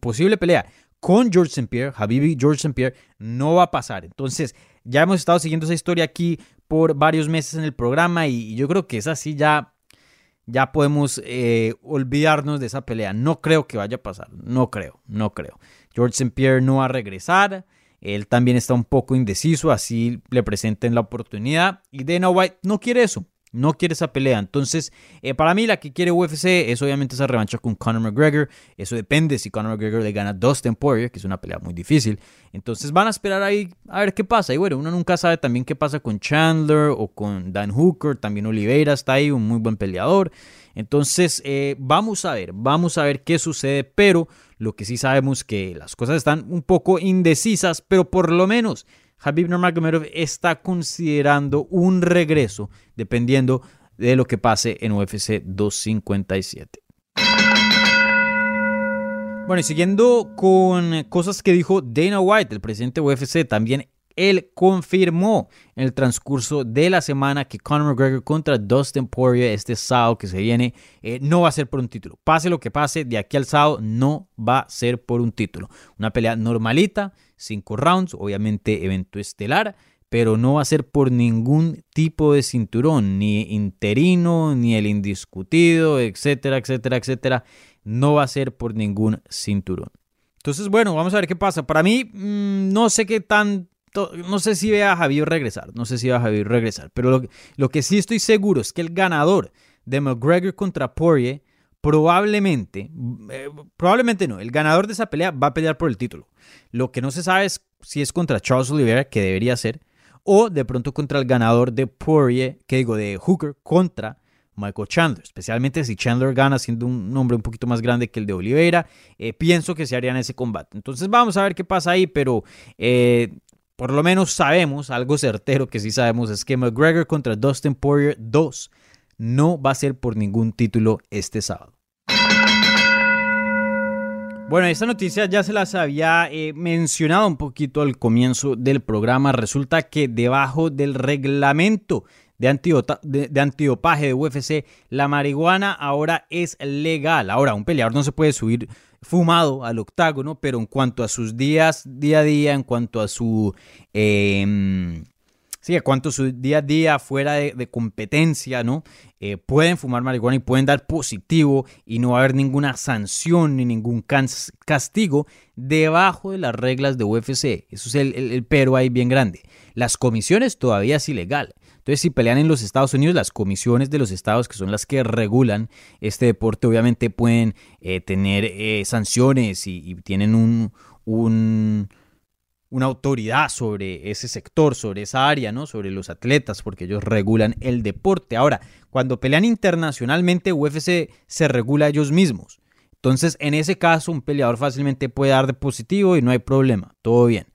posible pelea con George St. Pierre, Habibi George St. Pierre, no va a pasar. Entonces, ya hemos estado siguiendo esa historia aquí por varios meses en el programa y yo creo que es así ya, ya podemos eh, olvidarnos de esa pelea. No creo que vaya a pasar, no creo, no creo. George St. Pierre no va a regresar. Él también está un poco indeciso, así le presenten la oportunidad. Y Dana White no quiere eso no quiere esa pelea. Entonces, eh, para mí la que quiere UFC es obviamente esa revancha con Conor McGregor. Eso depende si Conor McGregor le gana a Dustin Poirier, que es una pelea muy difícil. Entonces van a esperar ahí a ver qué pasa. Y bueno, uno nunca sabe también qué pasa con Chandler o con Dan Hooker. También Oliveira está ahí, un muy buen peleador. Entonces, eh, vamos a ver, vamos a ver qué sucede. Pero lo que sí sabemos que las cosas están un poco indecisas, pero por lo menos Habib Nurmagomedov está considerando un regreso dependiendo de lo que pase en UFC 257. Bueno, y siguiendo con cosas que dijo Dana White, el presidente de UFC, también él confirmó en el transcurso de la semana que Conor McGregor contra Dustin Poirier este sábado que se viene eh, no va a ser por un título. Pase lo que pase, de aquí al sábado no va a ser por un título. Una pelea normalita, cinco rounds, obviamente evento estelar, pero no va a ser por ningún tipo de cinturón, ni interino, ni el indiscutido, etcétera, etcétera, etcétera. No va a ser por ningún cinturón. Entonces, bueno, vamos a ver qué pasa. Para mí, mm, no sé qué tan no sé si vea a Javier regresar, no sé si va a Javier regresar, pero lo, que sí estoy seguro es que el ganador de McGregor contra Poirier probablemente, eh, probablemente no, el ganador de esa pelea va a pelear por el título. Lo que no se sabe es si es contra Charles Oliveira, que debería ser, o de pronto contra el ganador de Poirier, que digo, de Hooker contra Michael Chandler, especialmente si Chandler gana siendo un nombre un poquito más grande que el de Oliveira, eh, pienso que se harían ese combate. Entonces vamos a ver qué pasa ahí, pero eh, por lo menos sabemos, algo certero que sí sabemos, es que McGregor contra Dustin Poirier 2 no va a ser por ningún título este sábado. Bueno, esta noticia ya se las había eh, mencionado un poquito al comienzo del programa. Resulta que debajo del reglamento de, de, antidopaje de UFC, la marihuana ahora es legal. Ahora, un peleador no se puede subir fumado al octágono, pero en cuanto a sus días día a día, en cuanto a su... Eh, sí, a su día a día fuera de, competencia, ¿no? Eh, pueden fumar marihuana y pueden dar positivo y no va a haber ninguna sanción ni ningún castigo debajo de las reglas de UFC. Eso es el, el pero ahí bien grande. Las comisiones todavía es ilegal. Entonces, si pelean en los Estados Unidos, las comisiones de los estados, que son las que regulan este deporte, obviamente pueden eh, tener eh, sanciones y, tienen un, una autoridad sobre ese sector, sobre esa área, ¿no? Sobre los atletas, porque ellos regulan el deporte. Ahora, cuando pelean internacionalmente, UFC se regula ellos mismos. Entonces, en ese caso, un peleador fácilmente puede dar de positivo y no hay problema, todo bien.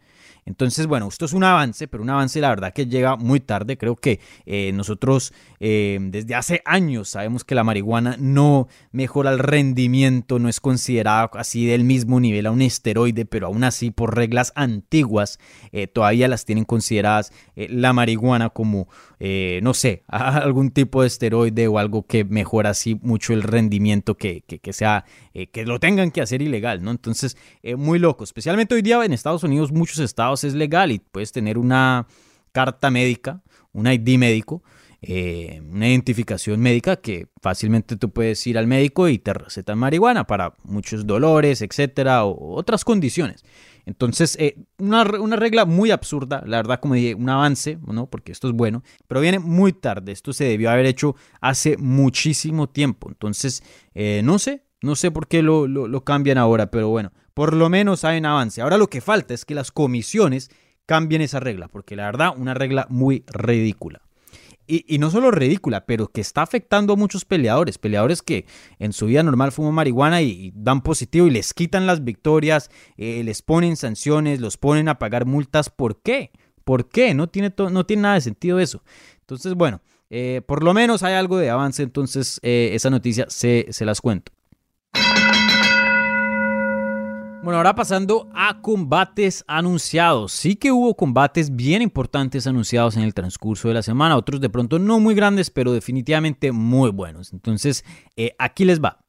Entonces, bueno, esto es un avance, pero un avance la verdad que llega muy tarde. Creo que eh, nosotros eh, desde hace años sabemos que la marihuana no mejora el rendimiento, no es considerada así del mismo nivel a un esteroide, pero aún así por reglas antiguas eh, todavía las tienen consideradas la marihuana como, no sé, [laughs] algún tipo de esteroide o algo que mejora así mucho el rendimiento que, que, sea, que lo tengan que hacer ilegal, ¿no? Entonces, muy loco, especialmente hoy día en Estados Unidos muchos estados es legal y puedes tener una carta médica, un ID médico, eh, una identificación médica que fácilmente tú puedes ir al médico y te recetan marihuana para muchos dolores, etcétera, o otras condiciones. Entonces, eh, una, regla muy absurda, la verdad, como dije, un avance, ¿no? Porque esto es bueno, pero viene muy tarde. Esto se debió haber hecho hace muchísimo tiempo. Entonces, eh, no sé, no sé por qué lo, lo cambian ahora, pero bueno, por lo menos hay un avance. Ahora lo que falta es que las comisiones cambien esa regla, porque la verdad, una regla muy ridícula. Y, no solo ridícula, pero que está afectando a muchos peleadores, peleadores que en su vida normal fuman marihuana y, dan positivo y les quitan las victorias, eh, les ponen sanciones, los ponen a pagar multas. ¿Por qué? ¿Por qué? No tiene, no tiene nada de sentido eso. Entonces, bueno, eh, por lo menos hay algo de avance, entonces eh, esa noticia se, se las cuento. Bueno, ahora pasando a combates anunciados. Sí que hubo combates bien importantes anunciados en el transcurso de la semana, otros de pronto no muy grandes, pero definitivamente muy buenos. Entonces, eh, aquí les va.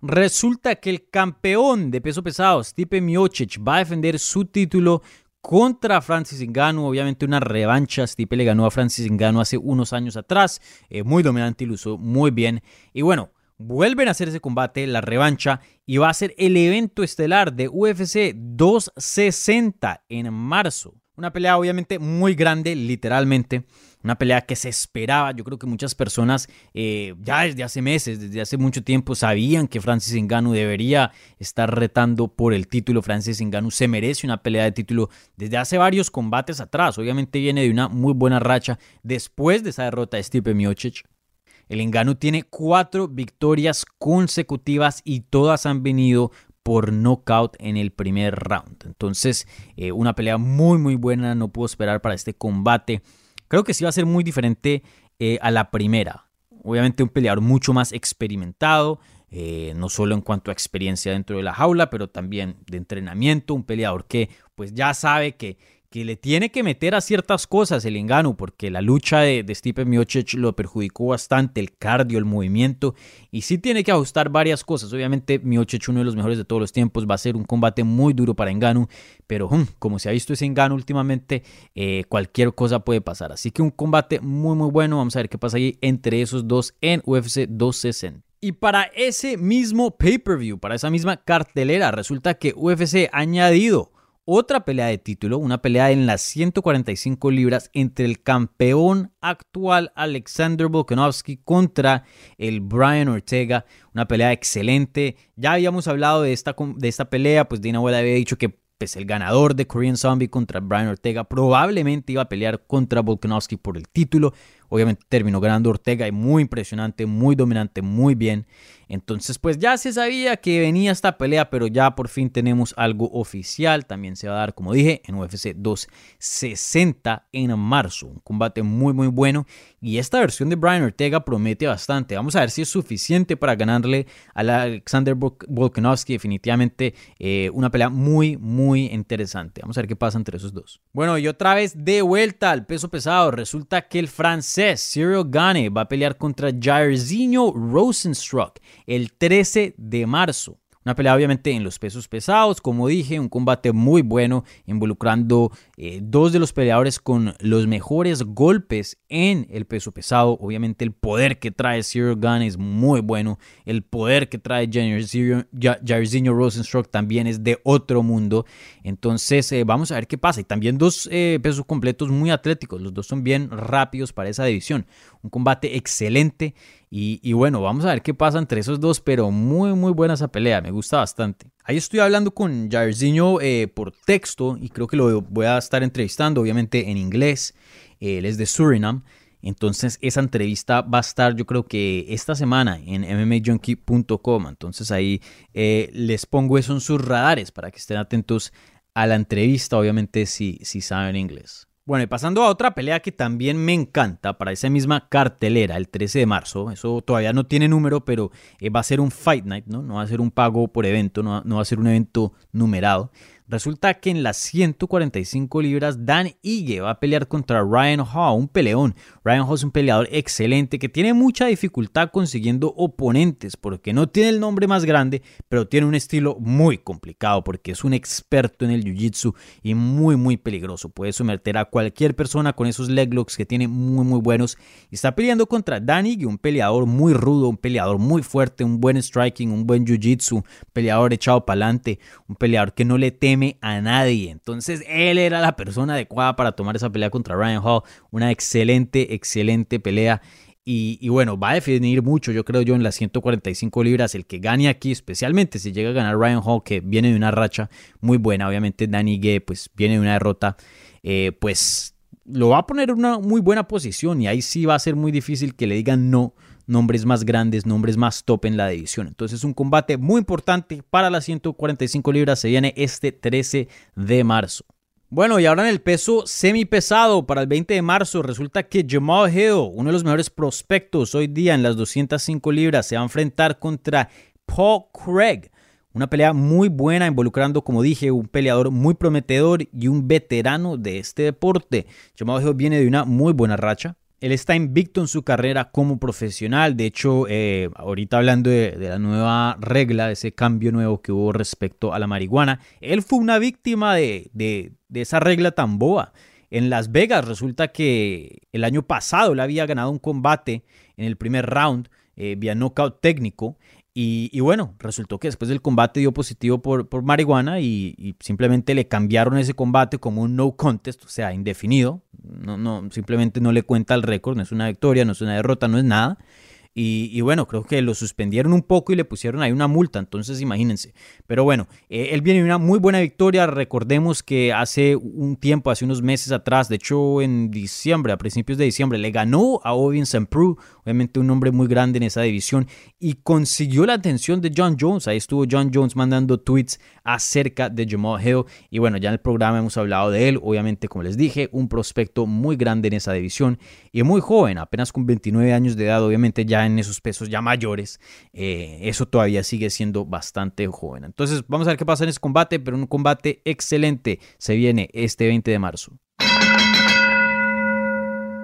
Resulta que el campeón de peso pesado, Stipe Miocic, va a defender su título contra Francis Ngannou, obviamente una revancha, Stipe le ganó a Francis Ngannou hace unos años atrás, eh, muy dominante y lo usó muy bien. Y bueno, vuelven a hacer ese combate, la revancha, y va a ser el evento estelar de UFC 260 en marzo. Una pelea obviamente muy grande, literalmente. Una pelea que se esperaba. Yo creo que muchas personas eh, ya desde hace meses, desde hace mucho tiempo, sabían que Francis Ngannou debería estar retando por el título. Francis Ngannou se merece una pelea de título desde hace varios combates atrás. Obviamente viene de una muy buena racha después de esa derrota de Stipe Miocic. El Ngannou tiene cuatro victorias consecutivas y todas han venido por knockout en el primer round. Entonces, eh, una pelea muy muy buena, no puedo esperar para este combate. Creo que sí va a ser muy diferente eh, a la primera. Obviamente un peleador mucho más experimentado, eh, no solo en cuanto a experiencia dentro de la jaula, pero también de entrenamiento, un peleador que pues ya sabe que que le tiene que meter a ciertas cosas el engano, porque la lucha de, de Stipe Miocic lo perjudicó bastante, el cardio, el movimiento, y sí tiene que ajustar varias cosas. Obviamente Miocic, uno de los mejores de todos los tiempos, va a ser un combate muy duro para Engano, pero como se ha visto ese Engano últimamente, eh, cualquier cosa puede pasar. Así que un combate muy muy bueno, vamos a ver qué pasa ahí entre esos dos en UFC 260. Y para ese mismo pay-per-view, para esa misma cartelera, resulta que UFC ha añadido otra pelea de título, una pelea en las 145 libras entre el campeón actual Alexander Volkanovski contra el Brian Ortega, una pelea excelente. Ya habíamos hablado de esta, de esta pelea, pues Dina White había dicho que pues, el ganador de Korean Zombie contra Brian Ortega probablemente iba a pelear contra Volkanovski por el título. Obviamente terminó ganando Ortega y muy impresionante, muy dominante, muy bien. Entonces, pues ya se sabía que venía esta pelea, pero ya por fin tenemos algo oficial. También se va a dar, como dije, en UFC 260 en marzo. Un combate muy, muy bueno. Y esta versión de Brian Ortega promete bastante. Vamos a ver si es suficiente para ganarle a Alexander Volkanovski. Definitivamente eh, una pelea muy, muy interesante. Vamos a ver qué pasa entre esos dos. Bueno, y otra vez de vuelta al peso pesado. Resulta que el francés Cyril Gane va a pelear contra Jairzinho Rosenstruck el 13 de marzo. Una pelea obviamente en los pesos pesados, como dije, un combate muy bueno involucrando eh, dos de los peleadores con los mejores golpes en el peso pesado. Obviamente el poder que trae Cyril Gunn es muy bueno, el poder que trae Jairzinho Rosenstruck también es de otro mundo. Entonces eh, vamos a ver qué pasa. Y también dos eh, pesos completos muy atléticos, los dos son bien rápidos para esa división. Un combate excelente y, bueno, vamos a ver qué pasa entre esos dos, pero muy, muy buena esa pelea, me gusta bastante. Ahí estoy hablando con Jairzinho eh, por texto y creo que lo voy a estar entrevistando, obviamente en inglés. él es de Surinam. Entonces esa entrevista va a estar yo creo que esta semana en mmajunkie.com. Entonces ahí eh, les pongo eso en sus radares para que estén atentos a la entrevista, obviamente si, si saben inglés. Bueno, y pasando a otra pelea que también me encanta para esa misma cartelera, el 13 de marzo. Eso todavía no tiene número, pero eh, va a ser un Fight Night, ¿no? No va a ser un pago por evento, no, no va a ser un evento numerado. Resulta que en las 145 libras Dan Ige va a pelear contra Ryan Hall, un peleón. Ryan Hall es un peleador excelente que tiene mucha dificultad consiguiendo oponentes porque no tiene el nombre más grande, pero tiene un estilo muy complicado porque es un experto en el jiu-jitsu y muy muy peligroso. Puede someter a cualquier persona con esos leg locks que tiene muy muy buenos. Está peleando contra Dan Ige, un peleador muy rudo, un peleador muy fuerte, un buen striking, un buen jiu-jitsu, peleador echado para adelante, un peleador que no le teme a nadie. Entonces él era la persona adecuada para tomar esa pelea contra Ryan Hall. Una excelente, excelente pelea. Y, bueno, va a definir mucho, yo creo yo, en las 145 libras. El que gane aquí, especialmente si llega a ganar Ryan Hall, que viene de una racha muy buena. Obviamente, Danny Gay, pues viene de una derrota. Eh, pues lo va a poner en una muy buena posición. Y ahí sí va a ser muy difícil que le digan no nombres más grandes, nombres más top en la división. Entonces es un combate muy importante para las 145 libras. Se viene este 13 de marzo. Bueno, y ahora en el peso semi pesado para el 20 de marzo resulta que Jamal Hill, uno de los mejores prospectos hoy día en las 205 libras, se va a enfrentar contra Paul Craig Una pelea muy buena involucrando, como dije, un peleador muy prometedor y un veterano de este deporte. Jamal Hill viene de una muy buena racha. Él está invicto en su carrera como profesional. De hecho, eh, ahorita hablando de, la nueva regla, de ese cambio nuevo que hubo respecto a la marihuana, él fue una víctima de, esa regla tan boa. En Las Vegas resulta que el año pasado él había ganado un combate en el primer round eh, vía knockout técnico. Y, bueno, resultó que después del combate dio positivo por, por marihuana y, simplemente le cambiaron ese combate como un no contest, o sea, indefinido. No, no, simplemente no le cuenta el récord, no es una victoria, no es una derrota, no es nada. Y, bueno, creo que lo suspendieron un poco y le pusieron ahí una multa, entonces imagínense. Pero bueno, eh, él viene de una muy buena victoria. Recordemos que hace un tiempo, hace unos meses atrás, de hecho en diciembre, a principios de diciembre, le ganó a Ovin Prue, obviamente un hombre muy grande en esa división, y consiguió la atención de John Jones. Ahí estuvo John Jones mandando tweets acerca de Jamal Hill. Y bueno, ya en el programa hemos hablado de él. Obviamente, como les dije, un prospecto muy grande en esa división y muy joven, apenas con 29 años de edad, obviamente ya en esos pesos ya mayores, eh, eso todavía sigue siendo bastante joven. Entonces vamos a ver qué pasa en ese combate, pero un combate excelente se viene este 20 de marzo.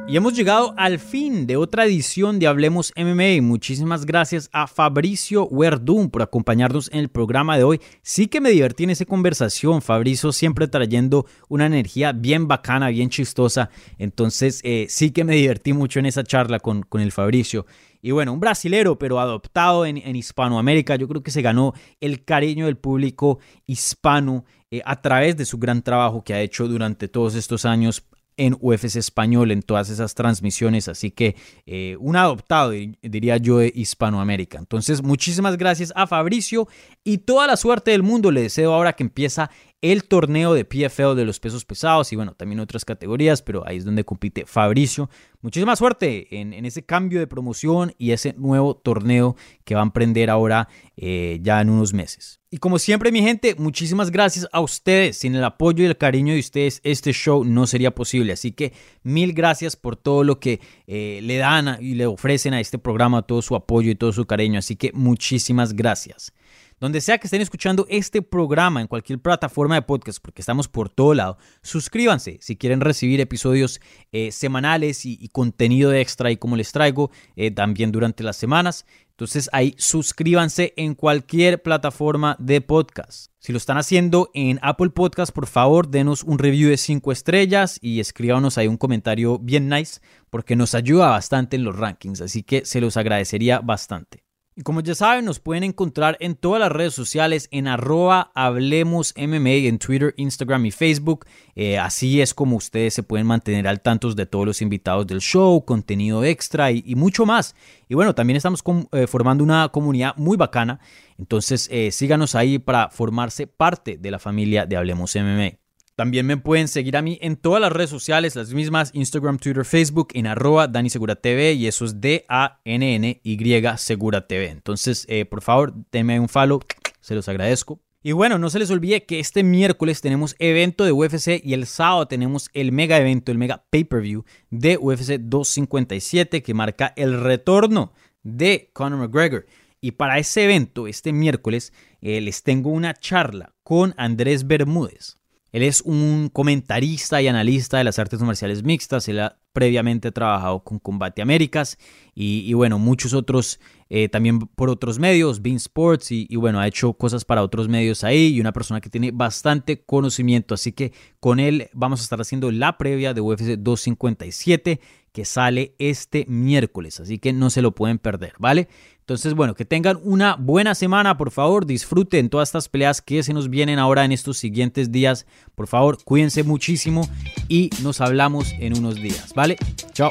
Y hemos llegado al fin de otra edición de Hablemos MMA. Muchísimas gracias a Fabricio Werdum por acompañarnos en el programa de hoy. Sí que me divertí en esa conversación. Fabricio siempre trayendo una energía bien bacana, bien chistosa. Entonces eh, sí que me divertí mucho en esa charla con, con el Fabricio. Y bueno, un brasilero, pero adoptado en, Hispanoamérica. Yo creo que se ganó el cariño del público hispano eh, a través de su gran trabajo que ha hecho durante todos estos años en UFC Español, en todas esas transmisiones. Así que eh, un adoptado, diría yo, de Hispanoamérica. Entonces, muchísimas gracias a Fabricio y toda la suerte del mundo. Le deseo ahora que empieza el torneo de PFL de los pesos pesados y bueno, también otras categorías, pero ahí es donde compite Fabricio. Muchísima suerte en, ese cambio de promoción y ese nuevo torneo que va a emprender ahora eh, ya en unos meses. Y como siempre, mi gente, muchísimas gracias a ustedes. Sin el apoyo y el cariño de ustedes, este show no sería posible. Así que mil gracias por todo lo que eh, le dan y le ofrecen a este programa, todo su apoyo y todo su cariño. Así que muchísimas gracias donde sea que estén escuchando este programa, en cualquier plataforma de podcast, porque estamos por todo lado, suscríbanse si quieren recibir episodios eh, semanales y, contenido extra y como les traigo eh, también durante las semanas. Entonces ahí suscríbanse en cualquier plataforma de podcast. Si lo están haciendo en Apple Podcast, por favor, denos un review de 5 estrellas y escríbanos ahí un comentario bien nice porque nos ayuda bastante en los rankings, así que se los agradecería bastante. Y como ya saben, nos pueden encontrar en todas las redes sociales en arroba hablemos MMA en Twitter, Instagram y Facebook. Eh, así es como ustedes se pueden mantener al tanto de todos los invitados del show, contenido extra y, mucho más. Y bueno, también estamos eh, formando una comunidad muy bacana. Entonces eh, síganos ahí para formarse parte de la familia de Hablemos MMA. También me pueden seguir a mí en todas las redes sociales, las mismas, Instagram, Twitter, Facebook, en arroba Dani Segura TV y eso es D-A-N-N-Y Segura TV. Entonces, eh, por favor, denme un follow, se los agradezco. Y bueno, no se les olvide que este miércoles tenemos evento de UFC y el sábado tenemos el mega evento, el mega pay-per-view de UFC 257 que marca el retorno de Conor McGregor. Y para ese evento, este miércoles, eh, les tengo una charla con Andrés Bermúdez. Él es un comentarista y analista de las artes marciales mixtas. Él ha previamente trabajado con Combate Américas y, bueno, muchos otros eh, también por otros medios, Bean Sports y, y, bueno, ha hecho cosas para otros medios ahí y una persona que tiene bastante conocimiento. Así que con él vamos a estar haciendo la previa de UFC 257 que sale este miércoles. Así que no se lo pueden perder, ¿vale? Entonces, bueno, que tengan una buena semana, por favor, disfruten todas estas peleas que se nos vienen ahora en estos siguientes días. Por favor, cuídense muchísimo y nos hablamos en unos días, ¿vale? Chao.